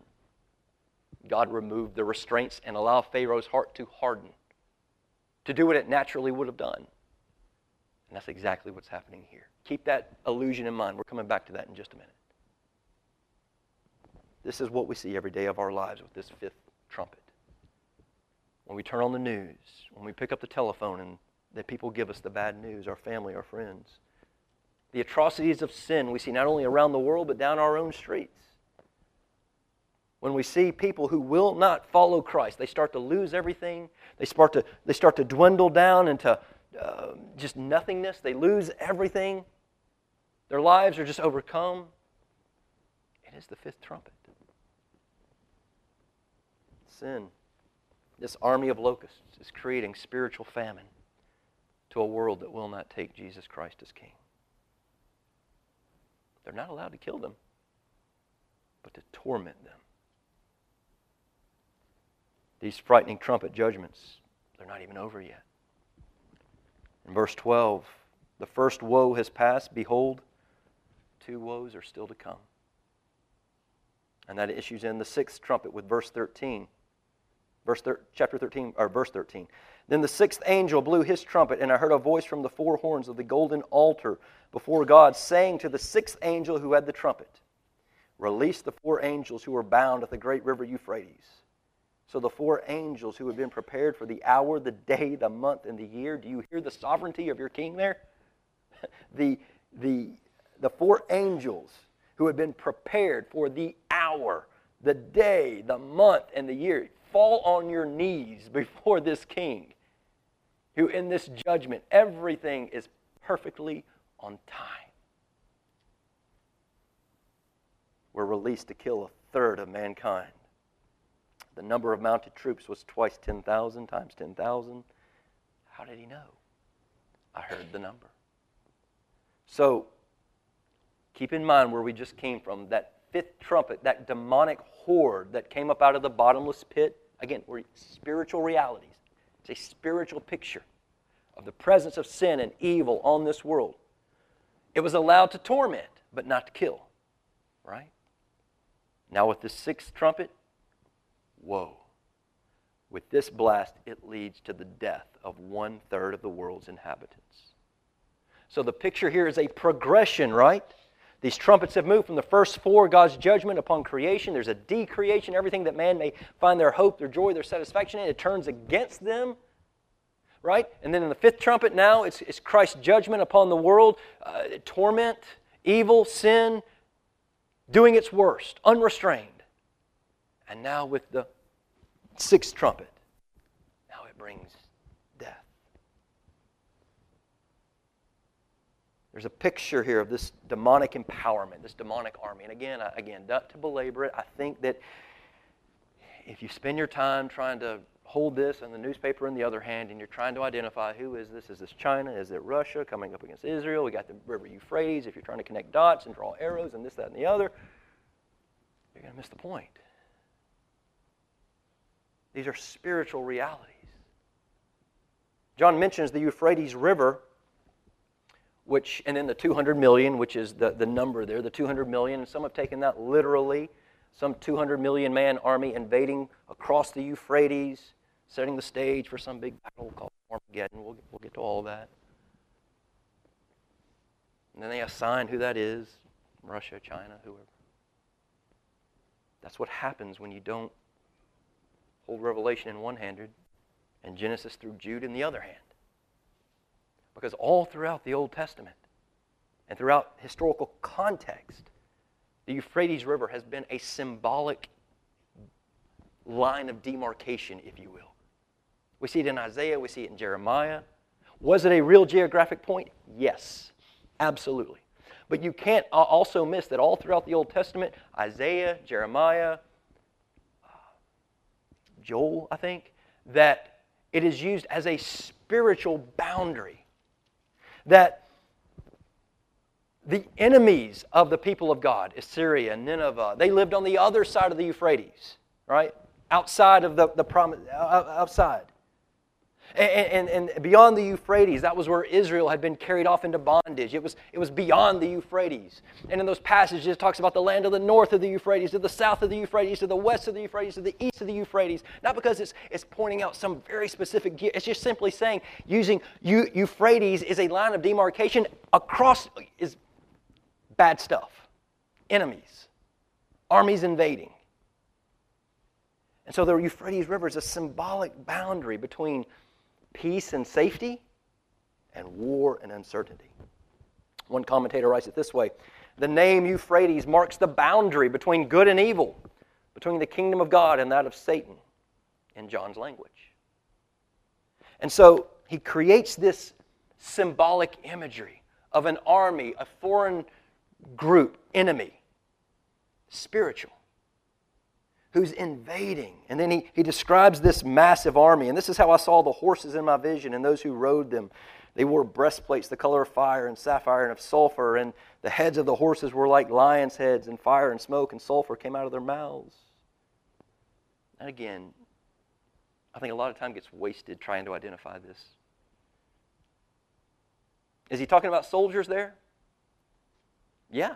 God removed the restraints and allowed Pharaoh's heart to harden, to do what it naturally would have done. And that's exactly what's happening here. Keep that illusion in mind. We're coming back to that in just a minute. This is what we see every day of our lives with this fifth trumpet when we turn on the news, when we pick up the telephone and that people give us the bad news, our family, our friends. The atrocities of sin we see not only around the world but down our own streets. When we see people who will not follow Christ, they start to lose everything. They start to, they start to dwindle down into uh, just nothingness. They lose everything. Their lives are just overcome. It is the fifth trumpet. Sin this army of locusts is creating spiritual famine to a world that will not take Jesus Christ as king. They're not allowed to kill them, but to torment them. These frightening trumpet judgments, they're not even over yet. In verse 12, the first woe has passed. Behold, two woes are still to come. And that issues in the sixth trumpet with verse 13. Verse thir- chapter 13, or verse 13. Then the sixth angel blew his trumpet, and I heard a voice from the four horns of the golden altar before God, saying to the sixth angel who had the trumpet, Release the four angels who were bound at the great river Euphrates. So the four angels who had been prepared for the hour, the day, the month, and the year. Do you hear the sovereignty of your king there? the, the, the four angels who had been prepared for the hour, the day, the month, and the year fall on your knees before this king, who in this judgment, everything is perfectly on time. Were released to kill a third of mankind. The number of mounted troops was twice 10,000 times 10,000. How did he know? I heard the number. So, keep in mind where we just came from that fifth trumpet, that demonic horde that came up out of the bottomless pit. Again, we're spiritual realities. It's a spiritual picture of the presence of sin and evil on this world. It was allowed to torment, but not to kill. Right? Now, with the sixth trumpet, whoa. With this blast, it leads to the death of one third of the world's inhabitants. So the picture here is a progression, right? These trumpets have moved from the first four, God's judgment upon creation. There's a decreation, everything that man may find their hope, their joy, their satisfaction in. It turns against them, right? And then in the fifth trumpet, now it's, it's Christ's judgment upon the world, uh, torment, evil, sin, doing its worst, unrestrained. And now with the sixth trumpet, now it brings There's a picture here of this demonic empowerment, this demonic army. And again, again, not to belabor it, I think that if you spend your time trying to hold this and the newspaper in the other hand and you're trying to identify who is this? Is this China? Is it Russia coming up against Israel? We got the river Euphrates. If you're trying to connect dots and draw arrows and this, that, and the other, you're going to miss the point. These are spiritual realities. John mentions the Euphrates River which, and then the 200 million, which is the, the number there, the 200 million. And Some have taken that literally. some 200 million man army invading across the Euphrates, setting the stage for some big battle called Armageddon. We'll, we'll get to all that. And then they assign who that is Russia, China, whoever. That's what happens when you don't hold Revelation in one hand and Genesis through Jude in the other hand. Because all throughout the Old Testament and throughout historical context, the Euphrates River has been a symbolic line of demarcation, if you will. We see it in Isaiah, we see it in Jeremiah. Was it a real geographic point? Yes, absolutely. But you can't also miss that all throughout the Old Testament, Isaiah, Jeremiah, uh, Joel, I think, that it is used as a spiritual boundary. That the enemies of the people of God, Assyria, and Nineveh, they lived on the other side of the Euphrates, right? Outside of the, the promise, uh, uh, outside. And, and, and, beyond the Euphrates, that was where Israel had been carried off into bondage. It was, it was beyond the Euphrates. And in those passages, it talks about the land of the north of the Euphrates, to the south of the Euphrates, to the west of the Euphrates, to the east of the Euphrates. Not because it's, it's pointing out some very specific, gear. it's just simply saying using Euphrates is a line of demarcation across is bad stuff, enemies, armies invading. And so the Euphrates River is a symbolic boundary between peace and safety, and war and uncertainty. One commentator writes it this way The name Euphrates marks the boundary between good and evil, between the kingdom of God and that of Satan, in John's language. And so he creates this symbolic imagery of an army, a foreign group, enemy, spiritual who's invading. And then he, he describes this massive army. And this is how I saw the horses in my vision and those who rode them. They wore breastplates the color of fire and sapphire and of sulfur, and the heads of the horses were like lions' heads, and fire and smoke and sulfur came out of their mouths. And again, I think a lot of time gets wasted trying to identify this. Is he talking about soldiers there? Yeah,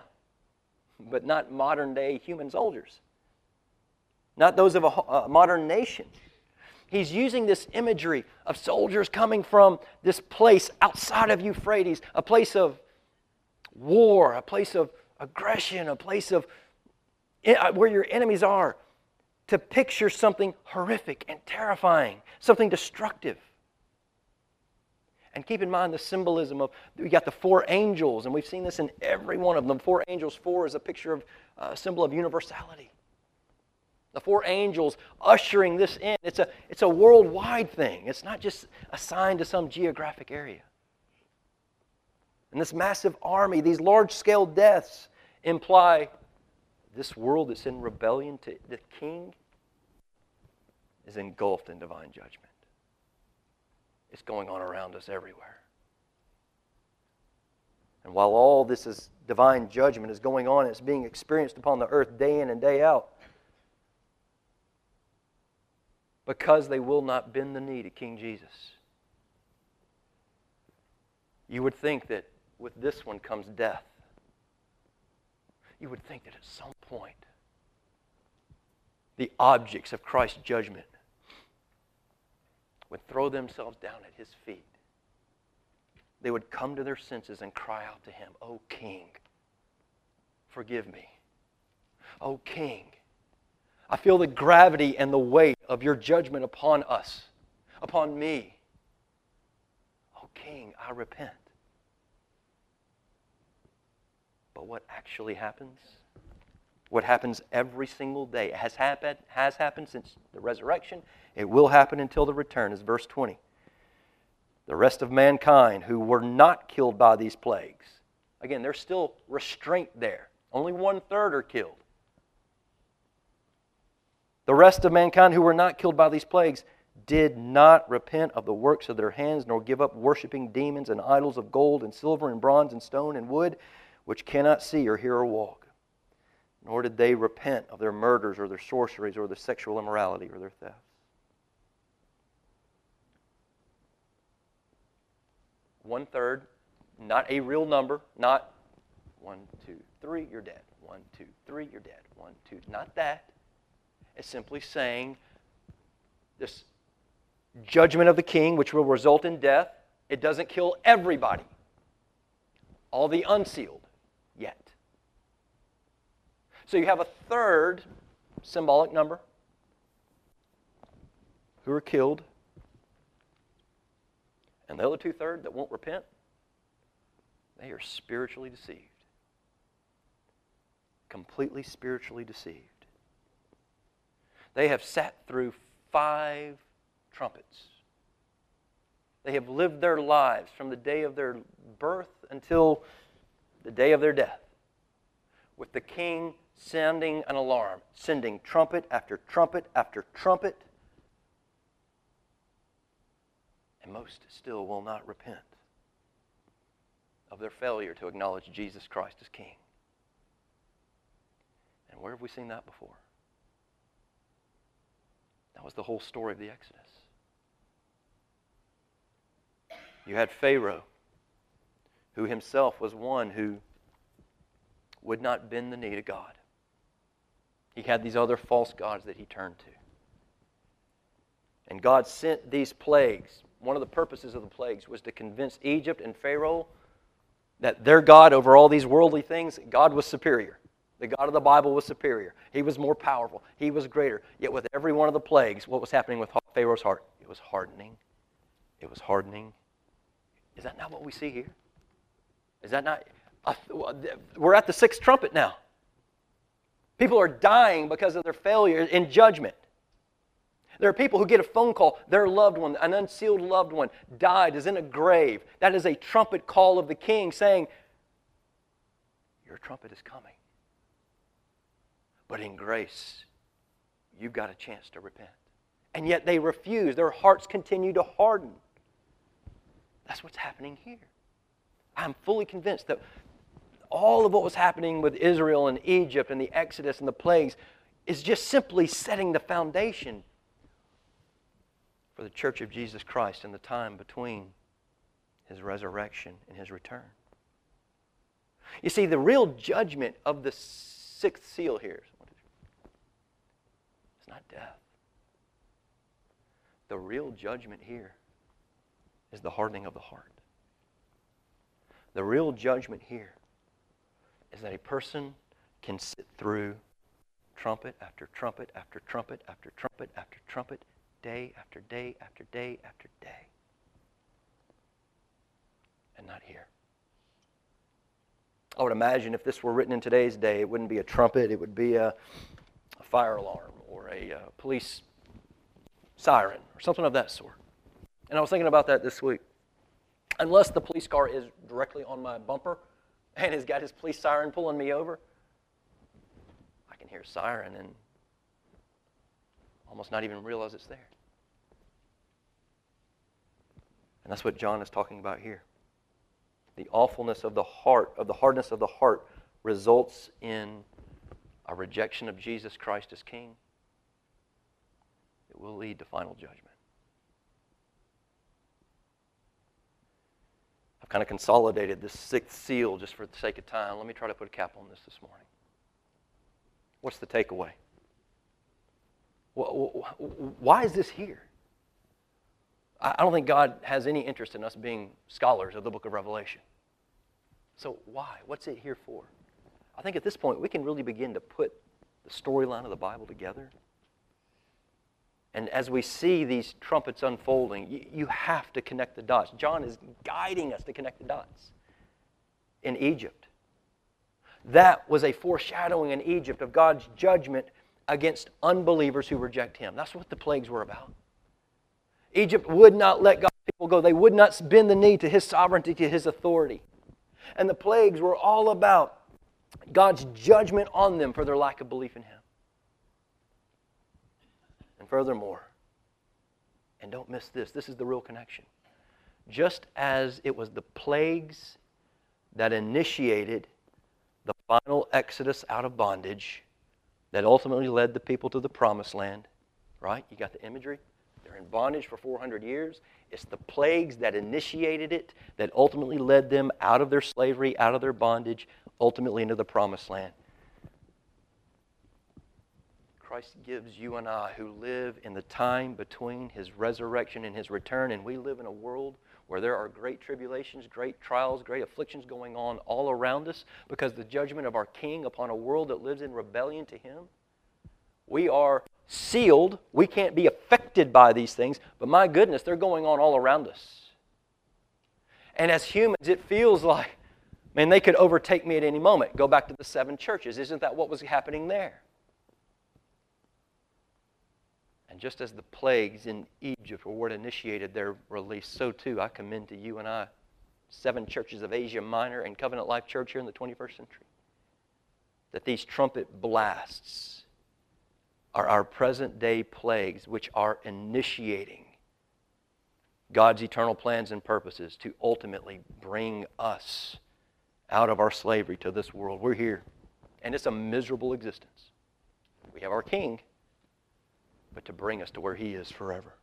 but not modern day human soldiers not those of a, a modern nation. He's using this imagery of soldiers coming from this place outside of Euphrates, a place of war, a place of aggression, a place of uh, where your enemies are, to picture something horrific and terrifying, something destructive. And keep in mind the symbolism of we got the four angels, and we've seen this in every one of them. Four angels, four is a picture of uh, a symbol of universality. The four angels ushering this in. It's a, it's a worldwide thing, it's not just assigned to some geographic area. And this massive army, these large scale deaths imply this world that's in rebellion to the king is engulfed in divine judgment. It's going on around us everywhere. And while all this is divine judgment is going on, it's being experienced upon the earth day in and day out. Because they will not bend the knee to King Jesus. You would think that with this one comes death. You would think that at some point, the objects of Christ's judgment would throw themselves down at his feet. They would come to their senses and cry out to him, O King, forgive me. O King, I feel the gravity and the weight of your judgment upon us, upon me. Oh, King, I repent. But what actually happens? What happens every single day it has happened, has happened since the resurrection. It will happen until the return, is verse 20. The rest of mankind who were not killed by these plagues. Again, there's still restraint there. Only one third are killed. The rest of mankind who were not killed by these plagues did not repent of the works of their hands, nor give up worshiping demons and idols of gold and silver and bronze and stone and wood, which cannot see or hear or walk. Nor did they repent of their murders or their sorceries or their sexual immorality or their thefts. One third, not a real number, not one, two, three, you're dead. One, two, three, you're dead. One, two. Not that. It's simply saying this judgment of the king, which will result in death, it doesn't kill everybody, all the unsealed yet. So you have a third symbolic number who are killed, and the other two thirds that won't repent, they are spiritually deceived. Completely spiritually deceived. They have sat through five trumpets. They have lived their lives from the day of their birth until the day of their death with the king sounding an alarm, sending trumpet after trumpet after trumpet. And most still will not repent of their failure to acknowledge Jesus Christ as King. And where have we seen that before? That was the whole story of the Exodus. You had Pharaoh, who himself was one who would not bend the knee to God. He had these other false gods that he turned to. And God sent these plagues. One of the purposes of the plagues was to convince Egypt and Pharaoh that their God over all these worldly things, God was superior. The God of the Bible was superior. He was more powerful. He was greater. Yet with every one of the plagues, what was happening with Pharaoh's heart? It was hardening. It was hardening. Is that not what we see here? Is that not? We're at the sixth trumpet now. People are dying because of their failure in judgment. There are people who get a phone call, their loved one, an unsealed loved one, died, is in a grave. That is a trumpet call of the king saying, Your trumpet is coming. But in grace, you've got a chance to repent. And yet they refuse. Their hearts continue to harden. That's what's happening here. I'm fully convinced that all of what was happening with Israel and Egypt and the Exodus and the plagues is just simply setting the foundation for the church of Jesus Christ in the time between his resurrection and his return. You see, the real judgment of the sixth seal here not death. The real judgment here is the hardening of the heart. The real judgment here is that a person can sit through trumpet after trumpet after trumpet after trumpet after trumpet, day after day after day after day, and not hear. I would imagine if this were written in today's day, it wouldn't be a trumpet, it would be a, a fire alarm or a uh, police siren or something of that sort. And I was thinking about that this week. Unless the police car is directly on my bumper, and has got his police siren pulling me over, I can hear siren and almost not even realize it's there. And that's what John is talking about here. The awfulness of the heart, of the hardness of the heart, results in a rejection of Jesus Christ as King. Will lead to final judgment. I've kind of consolidated this sixth seal just for the sake of time. Let me try to put a cap on this this morning. What's the takeaway? Why is this here? I don't think God has any interest in us being scholars of the book of Revelation. So, why? What's it here for? I think at this point we can really begin to put the storyline of the Bible together and as we see these trumpets unfolding, you, you, have to connect the dots. John is guiding us to connect the dots in Egypt. That was a foreshadowing in Egypt of God's judgment against unbelievers who reject Him. That's what the plagues were about. Egypt would not let God's people go, they would not bend the knee to His sovereignty, to His authority. And the plagues were all about God's judgment on them for their lack of belief in Him. Furthermore, and don't miss this, this is the real connection. Just as it was the plagues that initiated the final exodus out of bondage that ultimately led the people to the promised land, right? You got the imagery? They're in bondage for 400 years. It's the plagues that initiated it that ultimately led them out of their slavery, out of their bondage, ultimately into the promised land. Christ gives you and I, who live in the time between his resurrection and his return, and we live in a world where there are great tribulations, great trials, great afflictions going on all around us because the judgment of our King upon a world that lives in rebellion to him. We are sealed. We can't be affected by these things, but my goodness, they're going on all around us. And as humans, it feels like, man, they could overtake me at any moment. Go back to the seven churches. Isn't that what was happening there? And just as the plagues in Egypt were what initiated their release, so too I commend to you and I seven churches of Asia Minor and Covenant Life Church here in the 21st century. That these trumpet blasts are our present day plagues, which are initiating God's eternal plans and purposes to ultimately bring us out of our slavery to this world. We're here, and it's a miserable existence. We have our King but to bring us to where He is forever.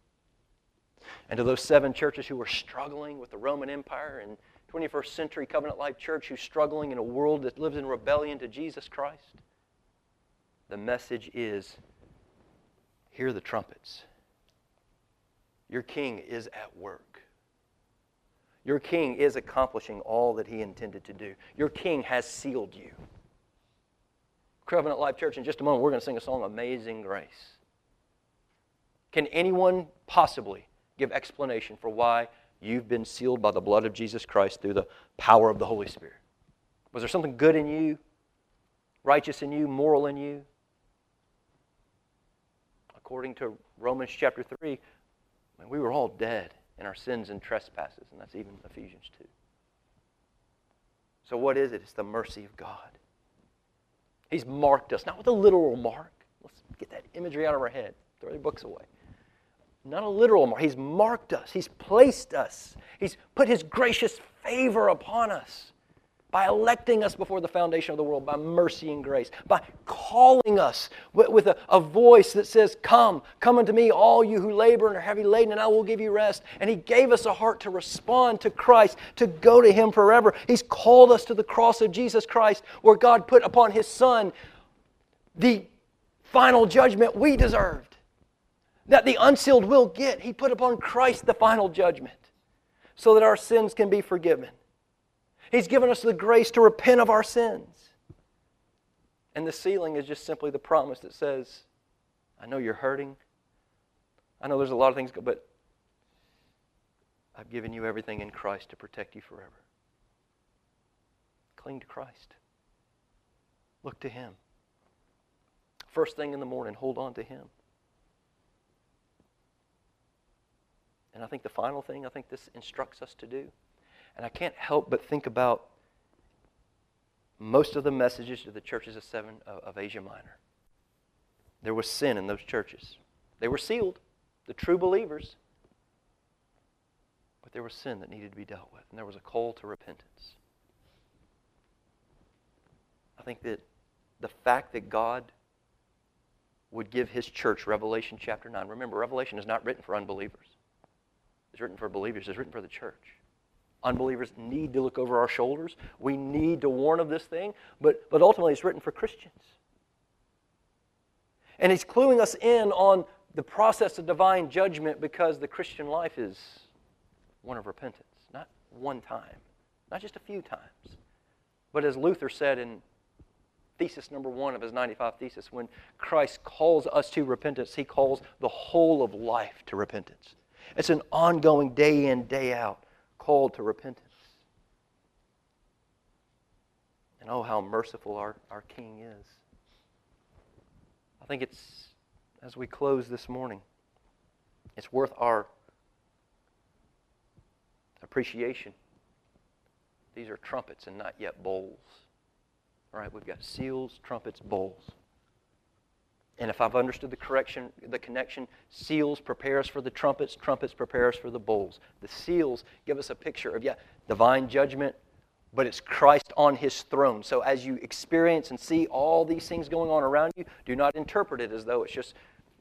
And to those seven churches who are struggling with the Roman Empire and 21st century Covenant Life Church who's struggling in a world that lives in rebellion to Jesus Christ, the message is hear the trumpets. Your King is at work. Your King is accomplishing all that He intended to do. Your King has sealed you. Covenant Life Church, in just a moment, we're going to sing a song, Amazing Grace. Can anyone possibly give explanation for why you've been sealed by the blood of Jesus Christ through the power of the Holy Spirit? Was there something good in you, righteous in you, moral in you? According to Romans chapter 3, we were all dead in our sins and trespasses, and that's even Ephesians 2. So, what is it? It's the mercy of God. He's marked us, not with a literal mark. Let's get that imagery out of our head, throw your books away. Not a literal mark. He's marked us. He's placed us. He's put His gracious favor upon us by electing us before the foundation of the world, by mercy and grace, by calling us with, a, a, voice that says, Come, come unto me, all you who labor and are heavy laden, and I will give you rest. And He gave us a heart to respond to Christ, to go to Him forever. He's called us to the cross of Jesus Christ, where God put upon His Son the final judgment we deserved that the unsealed will get. He put upon Christ the final judgment so that our sins can be forgiven. He's given us the grace to repent of our sins. And the sealing is just simply the promise that says, I know you're hurting. I know there's a lot of things, but I've given you everything in Christ to protect you forever. Cling to Christ. Look to Him. First thing in the morning, hold on to Him. And I think the final thing I think this instructs us to do, and I can't help but think about most of the messages to the churches of seven of Asia Minor. There was sin in those churches. They were sealed, the true believers, but there was sin that needed to be dealt with, and there was a call to repentance. I think that the fact that God would give his church Revelation chapter 9. Remember, Revelation is not written for unbelievers. It's written for believers, it's written for the church. Unbelievers need to look over our shoulders. We need to warn of this thing, but, but ultimately it's written for Christians. And he's cluing us in on the process of divine judgment because the Christian life is one of repentance. Not one time, not just a few times. But as Luther said in thesis number one of his 95 thesis, when Christ calls us to repentance, he calls the whole of life to repentance. It's an ongoing day in, day out call to repentance. And oh, how merciful our, our King is. I think it's, as we close this morning, it's worth our appreciation. These are trumpets and not yet bowls. All right, we've got seals, trumpets, bowls. And if I've understood the correction, the connection, seals prepare us for the trumpets, trumpets prepare us for the bowls. The seals give us a picture of, yeah, divine judgment, but it's Christ on his throne. So as you experience and see all these things going on around you, do not interpret it as though it's just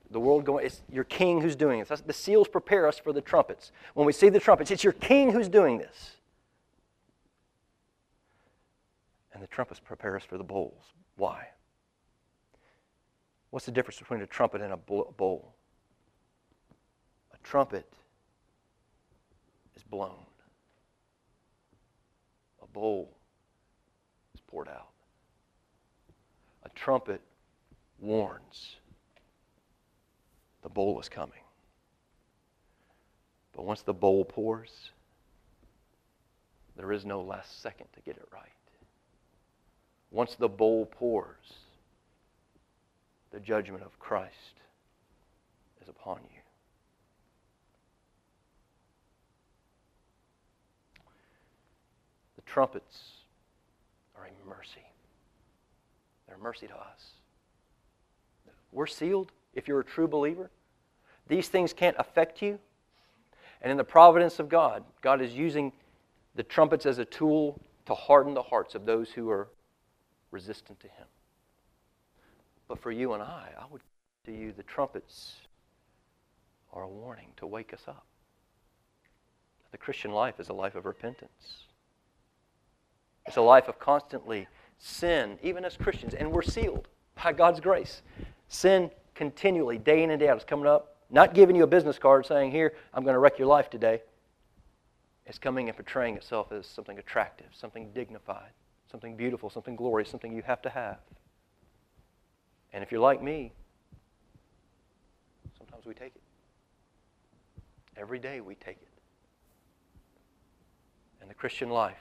the world going, it's your king who's doing it. The seals prepare us for the trumpets. When we see the trumpets, it's your king who's doing this. And the trumpets prepare us for the bowls. Why? What's the difference between a trumpet and a bowl? A trumpet is blown, a bowl is poured out. A trumpet warns the bowl is coming. But once the bowl pours, there is no last second to get it right. Once the bowl pours, the judgment of Christ is upon you. The trumpets are a mercy. They're a mercy to us. We're sealed if you're a true believer. These things can't affect you. And in the providence of God, God is using the trumpets as a tool to harden the hearts of those who are resistant to Him. But for you and I, I would to you the trumpets are a warning to wake us up. The Christian life is a life of repentance. It's a life of constantly sin, even as Christians, and we're sealed by God's grace. Sin continually, day in and day out, is coming up, not giving you a business card saying, Here, I'm going to wreck your life today. It's coming and portraying itself as something attractive, something dignified, something beautiful, something glorious, something you have to have. And if you're like me, sometimes we take it. Every day we take it. And the Christian life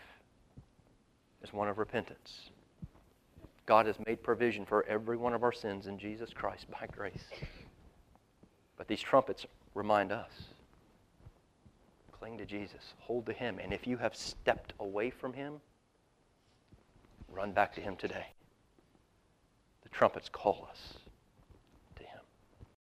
is one of repentance. God has made provision for every one of our sins in Jesus Christ by grace. But these trumpets remind us cling to Jesus, hold to Him, and if you have stepped away from Him, run back to Him today. The trumpets call us.